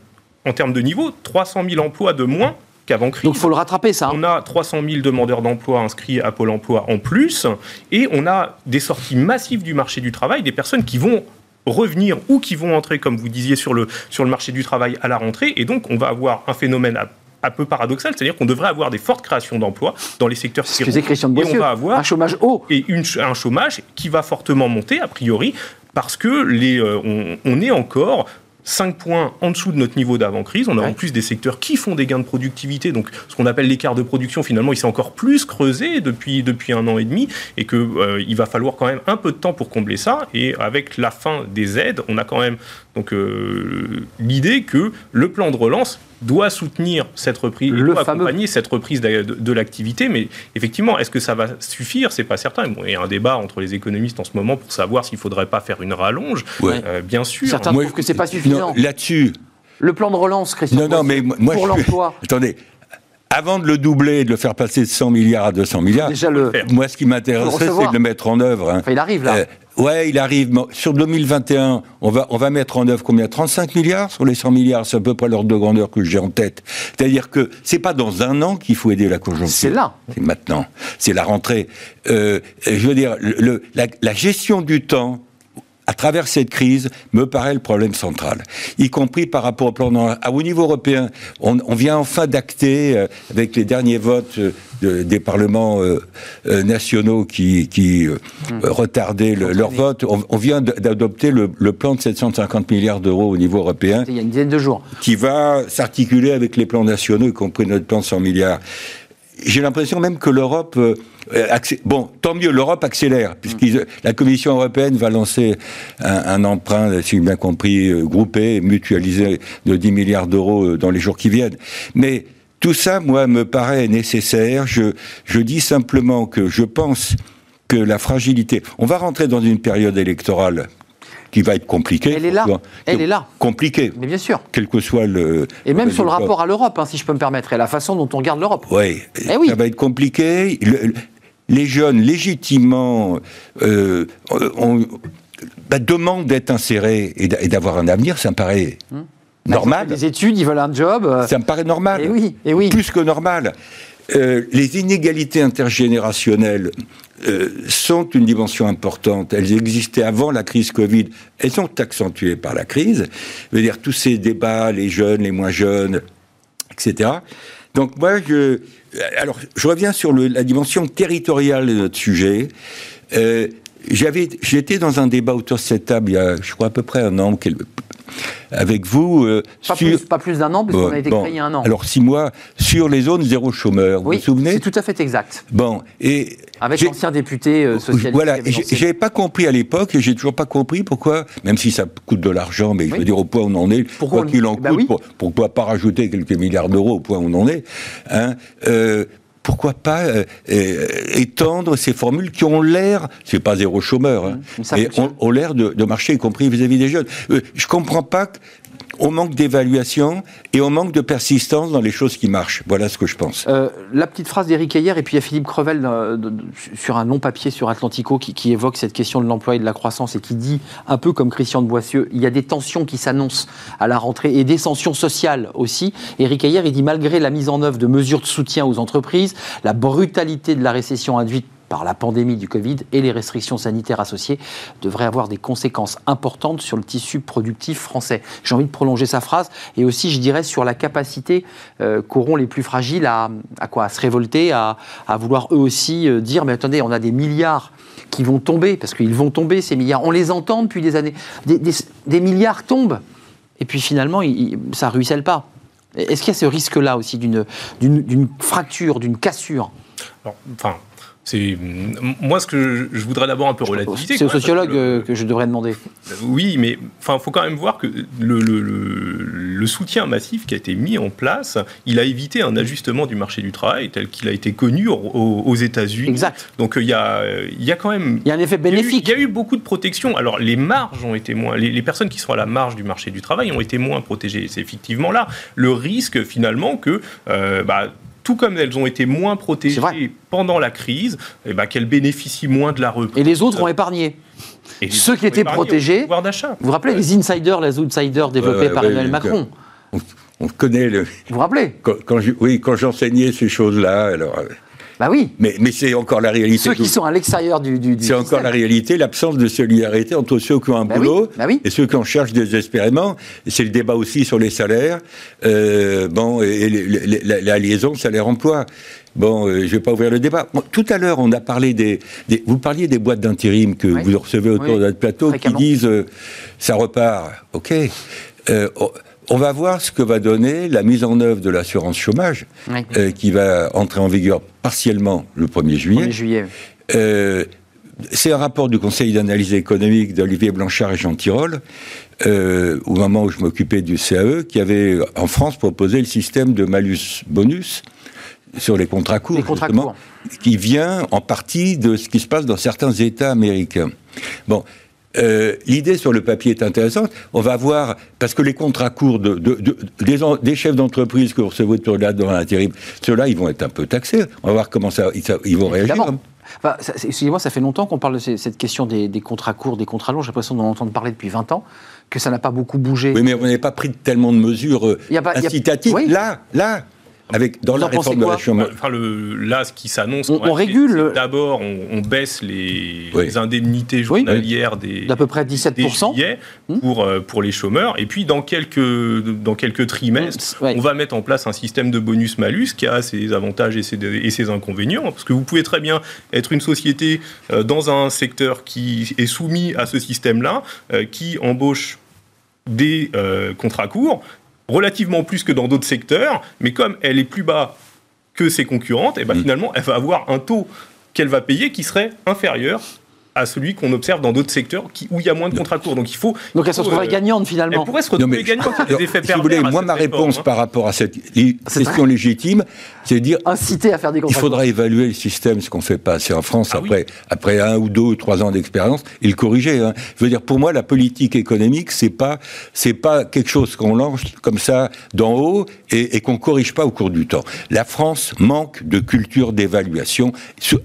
en termes de niveau, 300 000 emplois de moins qu'avant crise. Donc il faut le rattraper, ça. Hein. On a 300 000 demandeurs d'emploi inscrits à Pôle emploi en plus, et on a des sorties massives du marché du travail, des personnes qui vont revenir ou qui vont entrer, comme vous disiez, sur le, sur le marché du travail à la rentrée. Et donc, on va avoir un phénomène un peu paradoxal, c'est-à-dire qu'on devrait avoir des fortes créations d'emplois dans les secteurs qui Christian et on va avoir un chômage haut et un chômage qui va fortement monter a priori parce que les, euh, on, est encore 5 points en dessous de notre niveau d'avant-crise. On a en plus des secteurs qui font des gains de productivité. Donc, ce qu'on appelle l'écart de production, finalement, il s'est encore plus creusé depuis, depuis un an et demi et qu'il euh, il va falloir quand même un peu de temps pour combler ça. Et avec la fin des aides, on a quand même donc euh, l'idée que le plan de relance doit soutenir cette reprise, le doit accompagner cette reprise de, l'activité. Mais effectivement, est-ce que ça va suffire? C'est pas certain. Bon, il y a un débat entre les économistes en ce moment pour savoir s'il faudrait pas faire une rallonge. Euh, bien sûr. Certains trouvent que c'est pas suffisant. Là-dessus. Le plan de relance, Christian. Non, non, mais moi, pour l'emploi. Attendez, avant de le doubler et de le faire passer de 100 milliards à 200 milliards, Déjà le... moi, ce qui m'intéresserait, c'est de le mettre en œuvre. Hein. il arrive là. Euh, ouais, il arrive. Sur 2021, on va, on va mettre en œuvre combien? 35 milliards sur les 100 milliards? C'est à peu près l'ordre de grandeur que j'ai en tête. C'est-à-dire que c'est pas dans un an qu'il faut aider la conjoncture. C'est là. C'est maintenant. C'est la rentrée. Euh, je veux dire, le, la, la gestion du temps à travers cette crise, me paraît le problème central, y compris par rapport au plan au niveau européen. On, vient enfin d'acter, euh, avec les derniers votes euh, des parlements euh, nationaux qui, qui mmh. retardaient leur vote, on, vient d'adopter le, plan de 750 milliards d'euros au niveau européen. Il y a une dizaine de jours. Qui va s'articuler avec les plans nationaux, y compris notre plan de 100 milliards. J'ai l'impression même que l'Europe euh, bon, tant mieux, l'Europe accélère, puisque la Commission européenne va lancer un, emprunt, si j'ai bien compris, euh, groupé, mutualisé de 10 milliards d'euros euh, dans les jours qui viennent. Mais tout ça, moi, me paraît nécessaire. Je, je dis simplement que je pense que la fragilité. On va rentrer dans une période électorale qui va être compliquée. Elle est là. Elle est là. Compliquée. Mais bien sûr. Quel que soit le. Et même sur le rapport à l'Europe, hein, si je peux me permettre, et la façon dont on regarde l'Europe. Oui. Eh oui. Ça va être compliqué les jeunes, légitimement, euh, bah, demandent d'être insérés et d'avoir un avenir, ça me paraît hum. normal. Des études, ils veulent un job. Euh. Ça me paraît normal. Et eh oui, et eh oui. Plus que normal. Euh, les inégalités intergénérationnelles sont une dimension importante. Elles existaient avant la crise Covid. Elles sont accentuées par la crise. Je dire, tous ces débats, les jeunes, les moins jeunes, etc. Donc moi, je, alors, je reviens sur la dimension territoriale de notre sujet. Euh, j'avais, j'étais dans un débat autour de cette table il y a, je crois, à peu près un an, avec vous. Euh, pas, plus, pas, plus, d'un an, puisqu'on a été créé il y a un an. Alors, six mois, sur les zones zéro chômeur, vous vous souvenez C'est tout à fait exact. Bon, et. Avec l'ancien député euh, socialiste. Voilà, j'avais pas compris à l'époque, et j'ai toujours pas compris pourquoi, même si ça coûte de l'argent, mais je veux dire, au point où on en est, pourquoi qu'il en bah coûte, pourquoi pas rajouter quelques milliards d'euros au point où on en est hein, euh, pourquoi pas euh, euh, étendre ces formules qui ont l'air, c'est pas zéro chômeur, hein, mmh, mais ont, l'air de, marcher, y compris vis-à-vis des jeunes. Euh, je comprends pas au manque d'évaluation et au manque de persistance dans les choses qui marchent. Voilà ce que je pense. Euh, la petite phrase d'Éric Ayer, et puis il y a Philippe Crevel euh, sur un long papier sur Atlantico qui, évoque cette question de l'emploi et de la croissance et qui dit, un peu comme Christian de Boissieu, il y a des tensions qui s'annoncent à la rentrée et des tensions sociales aussi. Éric Ayer, il dit malgré la mise en œuvre de mesures de soutien aux entreprises, la brutalité de la récession induite par la pandémie du Covid et les restrictions sanitaires associées devraient avoir des conséquences importantes sur le tissu productif français. J'ai envie de prolonger sa phrase et aussi, je dirais, sur la capacité euh, qu'auront les plus fragiles à, quoi, se révolter, à, vouloir eux aussi euh, dire mais attendez, on a des milliards qui vont tomber, parce qu'ils vont tomber ces milliards. On les entend depuis des années. Des, milliards tombent et puis finalement, ça ruisselle pas. Est-ce qu'il y a ce risque-là aussi d'une fracture, d'une cassure? Enfin, c'est moi ce que je, voudrais d'abord un peu relativiser. C'est au sociologue euh, que je devrais demander. Oui, mais enfin, faut quand même voir que le, le, soutien massif qui a été mis en place, il a évité un ajustement du marché du travail tel qu'il a été connu aux, États-Unis. Exact. Donc il y a, il y a quand même. Il y a un effet bénéfique. Il y, a eu, beaucoup de protection. Alors les marges ont été moins. Les, personnes qui sont à la marge du marché du travail ont été moins protégées. C'est effectivement là le risque finalement que euh, bah, tout comme elles ont été moins protégées pendant la crise, eh ben, qu'elles bénéficient moins de la reprise. Et les autres ont épargné. Et Ceux qui étaient protégés, vous vous rappelez les insiders, les outsiders développés par Emmanuel Macron on, connaît le. Vous vous rappelez quand, Oui, quand j'enseignais ces choses-là, alors. Bah oui. Mais, mais c'est encore la réalité. Ceux qui sont à l'extérieur du, du, C'est encore la réalité, l'absence de solidarité entre ceux qui ont un bah boulot bah et ceux qui en cherchent désespérément. C'est le débat aussi sur les salaires, euh, bon, et, la, liaison salaire-emploi. Bon, euh, je ne vais pas ouvrir le débat. tout à l'heure, on a parlé des, Vous parliez des boîtes d'intérim que vous recevez autour de notre plateau qui disent euh, ça repart. OK. Euh, on va voir ce que va donner la mise en œuvre de l'assurance chômage, euh, qui va entrer en vigueur partiellement le 1er juillet. juillet. Euh, c'est un rapport du Conseil d'analyse économique d'Olivier Blanchard et Jean Tirole, euh, au moment où je m'occupais du CAE, qui avait en France proposé le système de malus-bonus sur les contrats courts, qui vient en partie de ce qui se passe dans certains États américains. Bon, euh, l'idée sur le papier est intéressante. On va voir, parce que les contrats courts de, des, chefs d'entreprise que vous recevez sur là dans l'intérim, ceux-là, ils vont être un peu taxés. On va voir comment ça, ils, vont réagir. Excusez-moi, ça fait longtemps qu'on parle de cette question des, contrats courts, des contrats longs. J'ai l'impression d'en entendre parler depuis 20 ans, que ça n'a pas beaucoup bougé. Oui, mais on n'avait pas pris tellement de mesures euh, incitatives. Là, là, avec, dans la réforme de enfin, le, Là, ce qui s'annonce, on, régule. D'abord, on, baisse les, indemnités journalières des d'à peu près 17 hmm. pour euh, pour les chômeurs. Et puis dans quelques dans quelques trimestres, hmm, on va mettre en place un système de bonus malus qui a ses avantages et ses, et ses inconvénients. Parce que vous pouvez très bien être une société euh, dans un secteur qui est soumis à ce système-là, euh, qui embauche des contrats courts, relativement plus que dans d'autres secteurs, mais comme elle est plus bas que ses concurrentes, et eh ben mm. finalement, elle va avoir un taux qu'elle va payer qui serait inférieur à celui qu'on observe dans d'autres secteurs qui, où il y a moins de contrats courts. Donc il faut. Donc elle se retrouverait euh, gagnante finalement. Elle pourrait se retrouver gagnante. des effets si vous voulez, moi ma réponse hein. par rapport à cette question légitime, c'est de dire inciter à faire des contrats. Il faudra évaluer le système, ce qu'on fait pas assez en France ah après après un ou deux ou trois ans d'expérience et le corriger. Hein. Je veux dire, pour moi, la politique économique, c'est pas c'est pas quelque chose qu'on lance comme ça d'en haut et, et qu'on corrige pas au cours du temps. La France manque de culture d'évaluation,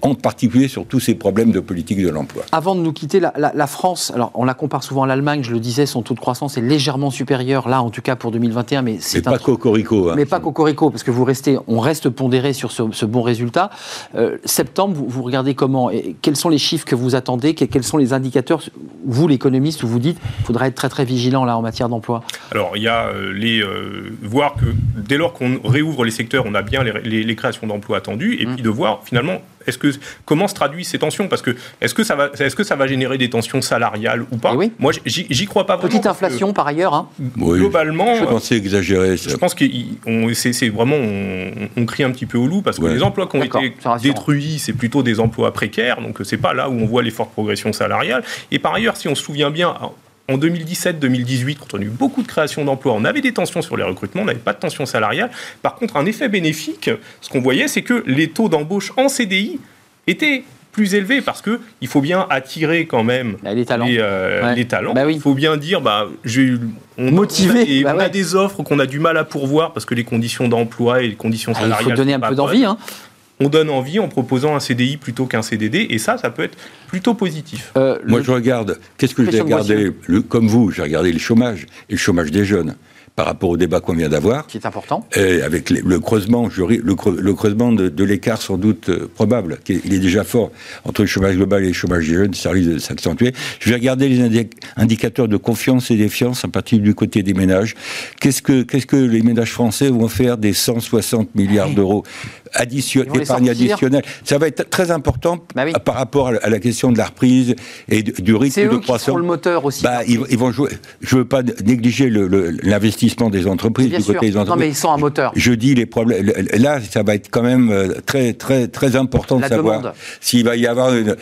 en particulier sur tous ces problèmes de politique de l'emploi. Avant de nous quitter, la, France, alors on la compare souvent à l'Allemagne, je le disais, son taux de croissance est légèrement supérieur, là en tout cas pour 2021, mais c'est pas cocorico. Hein. Mais pas cocorico, parce que vous restez, on reste pondéré sur ce, bon résultat. Euh, septembre, vous, regardez comment et Quels sont les chiffres que vous attendez Quels sont les indicateurs, vous l'économiste, où vous dites qu'il faudra être très très vigilant là en matière d'emploi Alors il y a euh, les euh, voir que dès lors qu'on réouvre les secteurs, on a bien les, créations d'emplois attendues, et mmh. puis de voir finalement est-ce que comment se traduisent ces tensions? Parce que est-ce que ça va, est-ce que ça va générer des tensions salariales ou pas? Oui. Moi, j'y crois pas vraiment. Petite inflation par ailleurs. Hein. Globalement, je pensais exagérer. Je pense que c'est vraiment on, crie un petit peu au loup parce que les emplois qui ont été détruits, c'est plutôt des emplois précaires, donc c'est pas là où on voit les fortes progressions salariales. Et par ailleurs, si on se souvient bien, en 2017-2018, quand on a eu beaucoup de création d'emplois, on avait des tensions sur les recrutements, on n'avait pas de tension salariale. Par contre, un effet bénéfique, ce qu'on voyait, c'est que les taux d'embauche en CDI étaient plus élevé parce que il faut bien attirer quand même bah, les talents. Les, talents. Bah il faut bien dire, bah, on, motivé. Et bah on a des offres qu'on a du mal à pourvoir parce que les conditions d'emploi et les conditions salariales. il faut donner un peu d'envie. Hein on donne envie en proposant un CDI plutôt qu'un CDD, et ça, ça peut être plutôt positif. Euh, Moi, je regarde, qu'est-ce que j'ai regardé Comme vous, j'ai regardé le chômage, et le chômage des jeunes par rapport au débat qu'on vient d'avoir. Qui est important. Et avec le creusement, le, creusement de, l'écart sans doute euh, probable, qui il est déjà fort entre le chômage global et le chômage des jeunes, ça risque de s'accentuer. Je vais regarder les indicateurs de confiance et défiance, en particulier du côté des ménages. Qu'est-ce que, qu'est-ce que les ménages français vont faire des 160 milliards d'euros d'épargne additionnelle Ça va être très important bah par rapport à la question de la reprise et du rythme de croissance. C'est le moteur aussi. Bah, ils, vont jouer. Je ne veux pas négliger l'investissement des entreprises, du côté des entreprises. Non, mais ils sont un moteur. Je dis les problèmes. Là, ça va être quand même euh, très, très, très important de savoir s'il va y avoir une,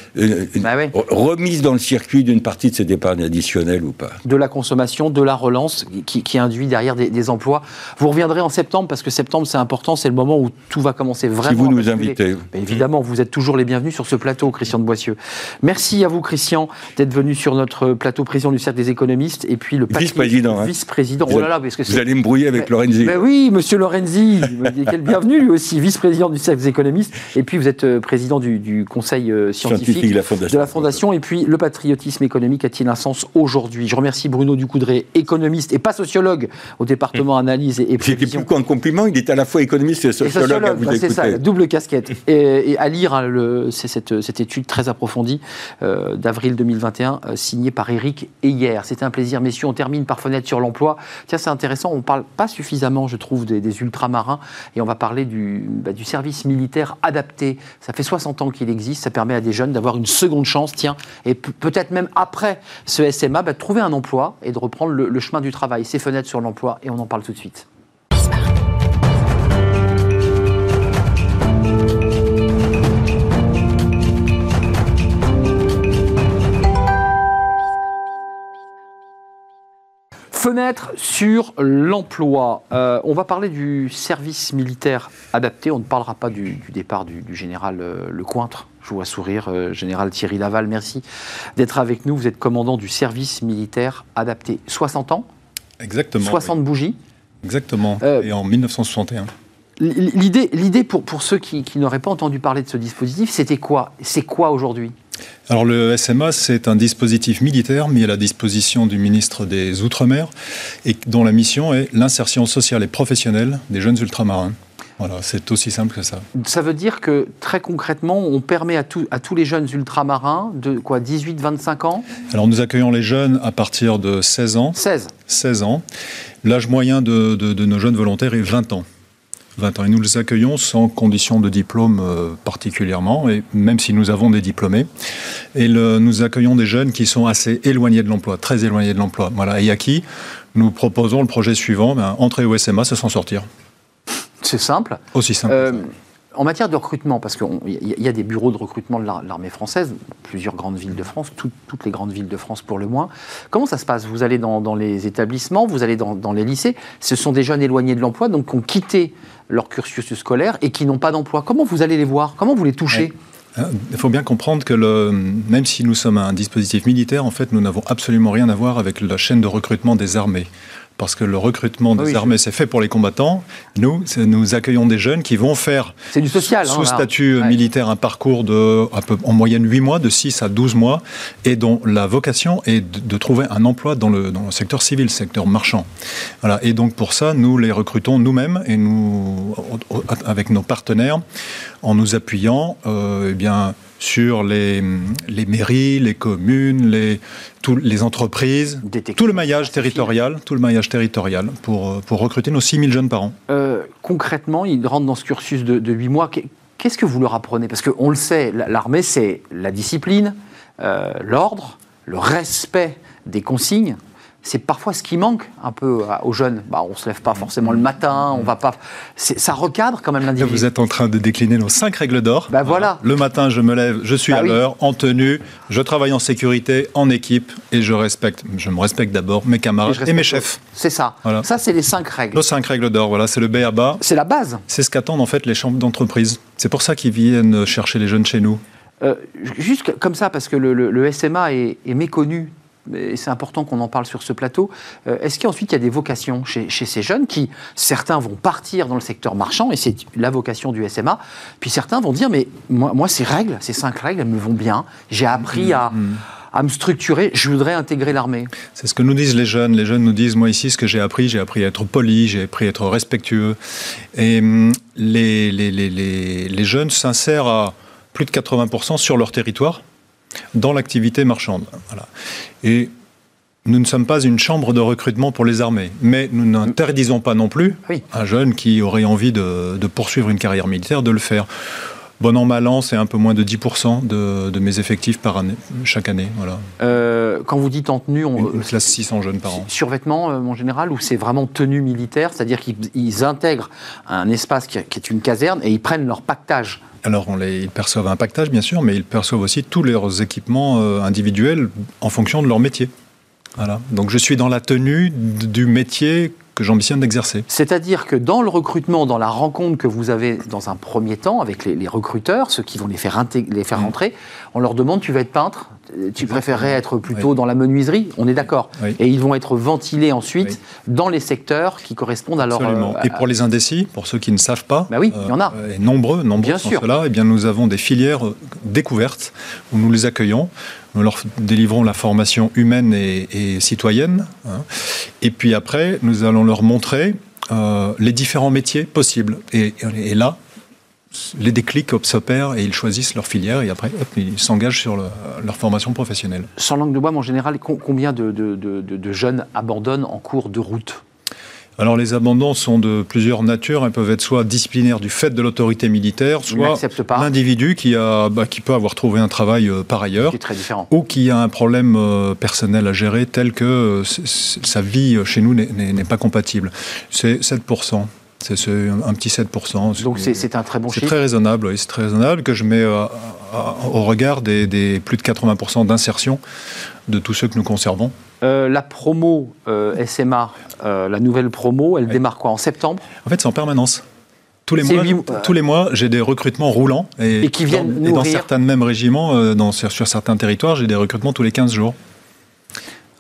bah remise dans le circuit d'une partie de cette épargne additionnelle ou pas. De la consommation, de la relance qui, induit derrière des, emplois. Vous reviendrez en septembre parce que septembre, c'est important, c'est le moment où tout va commencer vraiment. Si vous nous invitez. évidemment, vous êtes toujours les bienvenus sur ce plateau, Christian de Boissieu. Merci à vous, Christian, d'être venu sur notre plateau président du Cercle des économistes et puis le vice-président. Hein. Vice-président. Oh là là, vous allez me brouiller avec Lorenzi. Ben oui, monsieur Lorenzi, quel bienvenue lui aussi, vice-président du cercle des économistes, et puis vous êtes euh, président du, conseil euh, scientifique, de la Fondation, et puis le patriotisme économique a-t-il un sens aujourd'hui? Je remercie Bruno Ducoudré, économiste et pas sociologue au département analyse et, prévision. C'était plus qu'un compliment, il est à la fois économiste et sociologue. Bah, c'est ça, double casquette. et, à lire hein, c'est cette, cette, étude très approfondie euh, d'avril 2021, signée par Eric et hier. C'était un plaisir, messieurs. On termine par fenêtre sur l'emploi. Tiens, c'est intéressant, on ne parle pas suffisamment, je trouve, des, ultramarins, et on va parler du, bah, du, service militaire adapté. Ça fait 60 ans qu'il existe, ça permet à des jeunes d'avoir une seconde chance, tiens, et peut-être même après ce SMA, bah, de trouver un emploi et de reprendre le, le chemin du travail. Ces fenêtres sur l'emploi, et on en parle tout de suite. Fenêtre sur l'emploi. Euh, on va parler du service militaire adapté. On ne parlera pas du, départ du, général euh, Lecointre. Je vois sourire, euh, général Thierry Laval. Merci d'être avec nous. Vous êtes commandant du service militaire adapté. 60 ans? Exactement. 60 bougies? Exactement. Et en 1961. L'idée, pour, pour ceux qui, qui n'auraient pas entendu parler de ce dispositif, c'était quoi? C'est quoi aujourd'hui? Alors le SMA, c'est un dispositif militaire mis à la disposition du ministre des Outre-mer et dont la mission est l'insertion sociale et professionnelle des jeunes ultramarins. Voilà, c'est aussi simple que ça. Ça veut dire que très concrètement, on permet à, à tous les jeunes ultramarins de quoi 18-25 ans? Alors nous accueillons les jeunes à partir de 16 ans. 16 16 ans. L'âge moyen de, de nos jeunes volontaires est 20 ans. 20 ans. Et nous les accueillons sans condition de diplôme euh, particulièrement, et même si nous avons des diplômés. Et nous accueillons des jeunes qui sont assez éloignés de l'emploi, très éloignés de l'emploi. Voilà. Et à qui nous proposons le projet suivant, ben, entrer au SMA, c'est s'en sortir. C'est simple. Aussi simple. Euh, en matière de recrutement, parce qu'il y, a des bureaux de recrutement de l'armée française, plusieurs grandes villes de France, toutes les grandes villes de France pour le moins. Comment ça se passe? Vous allez dans, les établissements, vous allez dans, dans, les lycées. Ce sont des jeunes éloignés de l'emploi, donc qui ont quitté leur cursus scolaire et qui n'ont pas d'emploi. Comment vous allez les voir? Comment vous les touchez? Il faut bien comprendre que même si nous sommes un dispositif militaire, en fait, nous n'avons absolument rien à voir avec la chaîne de recrutement des armées parce que le recrutement des armées, c'est fait pour les combattants. Nous, nous accueillons des jeunes qui vont faire, du social, sous hein, statut militaire, un parcours de, en moyenne 8 mois, de 6 à 12 mois, et dont la vocation est de, trouver un emploi dans le, dans le, secteur civil, secteur marchand. Voilà. Et donc pour ça, nous les recrutons nous-mêmes, et nous, avec nos partenaires, en nous appuyant, euh, eh bien, sur les, les mairies, les communes, les, les entreprises, tout le maillage territorial, tout le maillage territorial pour, pour recruter nos 6000 jeunes par an. Euh, concrètement, ils rentrent dans ce cursus de, de 8 mois. Qu'est-ce que vous leur apprenez? Parce qu'on le sait, l'armée, c'est la discipline, euh, l'ordre, le respect des consignes c'est parfois ce qui manque un peu aux jeunes. Bah, on se lève pas forcément le matin, on va pas. Ça recadre quand même l'individu. Vous êtes en train de décliner nos cinq règles d'or. Bah, voilà. Le matin, je me lève, je suis bah à l'heure, en tenue, je travaille en sécurité, en équipe, et je respecte. Je me respecte d'abord mes camarades et, mes chefs. C'est ça. Voilà. Ça, c'est les cinq règles. Nos cinq règles d'or. Voilà, c'est le B à bas. C'est la base. C'est ce qu'attendent en fait les chambres d'entreprise. C'est pour ça qu'ils viennent chercher les jeunes chez nous. juste comme ça, parce que le, SMA est, méconnu et c'est important qu'on en parle sur ce plateau. Est-ce qu'ensuite il y a des vocations chez, ces jeunes qui, certains vont partir dans le secteur marchand, et c'est la vocation du SMA, puis certains vont dire, mais moi, moi ces règles, ces cinq règles, elles me vont bien, j'ai appris à, mmh à me structurer, je voudrais intégrer l'armée. C'est ce que nous disent les jeunes. Les jeunes nous disent, moi ici, ce que j'ai appris, j'ai appris à être poli, j'ai appris à être respectueux. Et hum, les, les, les, les jeunes s'insèrent à plus de 80% sur leur territoire dans l'activité marchande. Voilà. Et nous ne sommes pas une chambre de recrutement pour les armées, mais nous n'interdisons pas non plus à un jeune qui aurait envie de, de poursuivre une carrière militaire de le faire. Bon an, mal an, c'est un peu moins de 10% de, mes effectifs par année, chaque année. Voilà. Euh, quand vous dites en tenue... On, Une classe 600 jeunes par an. Survêtement, euh, en général, ou c'est vraiment tenue militaire C'est-à-dire qu'ils intègrent un espace qui, est une caserne et ils prennent leur pactage? Alors, on les, ils perçoivent un pactage, bien sûr, mais ils perçoivent aussi tous leurs équipements euh, individuels en fonction de leur métier. Voilà. Donc, je suis dans la tenue du métier que j'ambitionne d'exercer. C'est-à-dire que dans le recrutement, dans la rencontre que vous avez dans un premier temps avec les, recruteurs, ceux qui vont les faire, les faire mmh. rentrer, on leur demande tu vas être peintre, tu préférerais être plutôt dans la menuiserie, on est d'accord. Et ils vont être ventilés ensuite dans les secteurs qui correspondent à leur. Absolument. Euh, et pour les indécis, pour ceux qui ne savent pas, bah oui, il y en a. Euh, et nombreux, nombreux bien sûr. cela, eh bien nous avons des filières euh, découvertes où nous les accueillons. Nous leur délivrons la formation humaine et, citoyenne. Hein. Et puis après, nous allons leur montrer les différents métiers possibles. Et, là, les déclics s'opèrent et ils choisissent leur filière et après ils s'engagent sur leur formation professionnelle. Sans langue de bois, en général, combien de, jeunes abandonnent en cours de route? Alors les abandons sont de plusieurs natures. Ils peuvent être soit disciplinaires du fait de l'autorité militaire, soit l'individu qui, bah, qui peut avoir trouvé un travail euh, par ailleurs, très ou qui a un problème euh, personnel à gérer tel que euh, sa vie chez nous n'est pas compatible. C'est 7%. C'est un petit 7%. Donc c'est un très bon chiffre. C'est très raisonnable, oui, c'est très raisonnable que je mets au regard des, plus de 80% d'insertion de tous ceux que nous conservons. Euh, la promo euh, SMA, la nouvelle promo, elle démarre quoi En septembre? En fait, c'est en permanence. Tous les, mois, tous les mois, j'ai des recrutements roulants. Et, qui viennent dans, et dans certains mêmes régiments, dans, sur, sur certains territoires, j'ai des recrutements tous les 15 jours.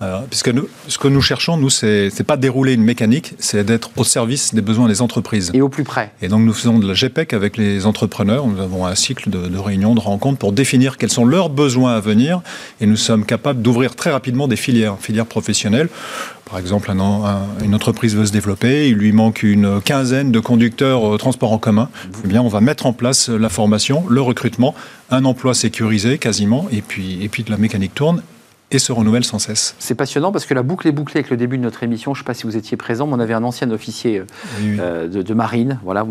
Euh, puisque nous, ce que nous cherchons, nous, c'est n'est pas dérouler une mécanique, c'est d'être au service des besoins des entreprises. Et au plus près. Et donc nous faisons de la GPEC avec les entrepreneurs. Nous avons un cycle de, réunions, de rencontres pour définir quels sont leurs besoins à venir. Et nous sommes capables d'ouvrir très rapidement des filières, filières professionnelles. Par exemple, une entreprise veut se développer, il lui manque une quinzaine de conducteurs euh, transport en commun. Eh bien, on va mettre en place la formation, le recrutement, un emploi sécurisé quasiment, et puis, et puis de la mécanique tourne et se renouvelle sans cesse. C'est passionnant parce que la boucle est bouclée avec le début de notre émission. Je ne sais pas si vous étiez présent, mais on avait un ancien officier euh, euh, de, marine voilà,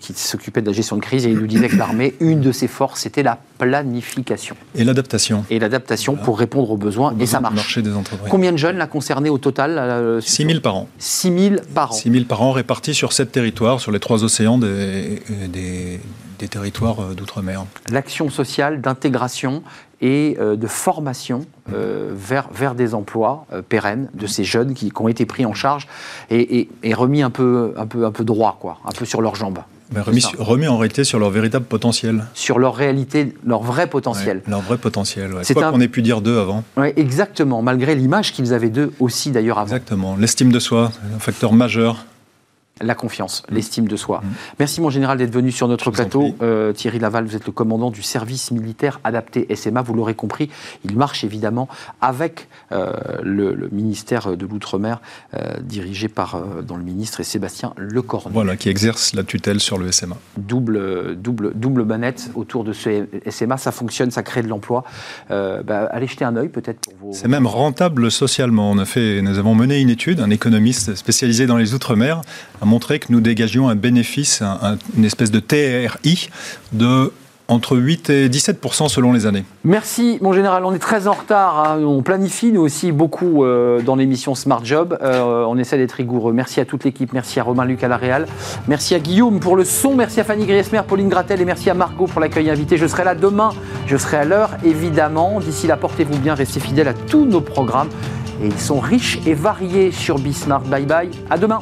qui s'occupait de la gestion de crise et il nous disait que l'armée, une de ses forces, c'était la planification. Et l'adaptation. Et l'adaptation pour répondre aux besoins, et ça marche. des entreprises. Combien de jeunes là concernés au total 6 000 par an. 6 000 par an. 6 000 par an répartis sur 7 territoires, sur les trois océans des, des, des territoires euh, d'outre-mer. L'action sociale d'intégration et euh, de formation euh, vers, vers des emplois pérennes de ces jeunes qui, ont été pris en charge et, remis un peu, un, peu, un peu droit, quoi, un peu sur leurs jambes. Ben, remis, en réalité sur leur véritable potentiel. Sur leur réalité, leur vrai potentiel. leur vrai potentiel, C'est quoi qu'on ait pu dire d'eux avant. Ouais, exactement, malgré l'image qu'ils avaient d'eux aussi d'ailleurs avant. Exactement, l'estime de soi, un facteur majeur la confiance, mm. l'estime de soi. Mm. Merci mon général d'être venu sur notre plateau. Euh, Thierry Laval, vous êtes le commandant du service militaire adapté SMA, vous l'aurez compris, il marche évidemment avec euh, le, ministère de l'Outre-mer, euh, dirigé par, dans le ministre, et Sébastien Lecornu. Voilà, qui exerce la tutelle sur le SMA. Double, double, double manette autour de ce SMA, ça fonctionne, ça crée de l'emploi. Bah, allez jeter un œil peut-être pour vos... C'est même rentable socialement. On a fait, nous avons mené une étude, un économiste spécialisé dans les Outre-mer montrer que nous dégagions un bénéfice, une espèce de TRI de entre 8 et 17 selon les années. Merci, mon général. On est très en retard. Hein. On planifie, nous aussi, beaucoup euh, dans l'émission Smart Job. Euh, on essaie d'être rigoureux. Merci à toute l'équipe. Merci à Romain Luc à la Réal. Merci à Guillaume pour le son. Merci à Fanny Griesmer, Pauline Gratel et merci à Margot pour l'accueil invité. Je serai là demain. Je serai à l'heure, évidemment. D'ici là, portez-vous bien. Restez fidèles à tous nos programmes. Et ils sont riches et variés sur Bismarck. Bye bye. À demain.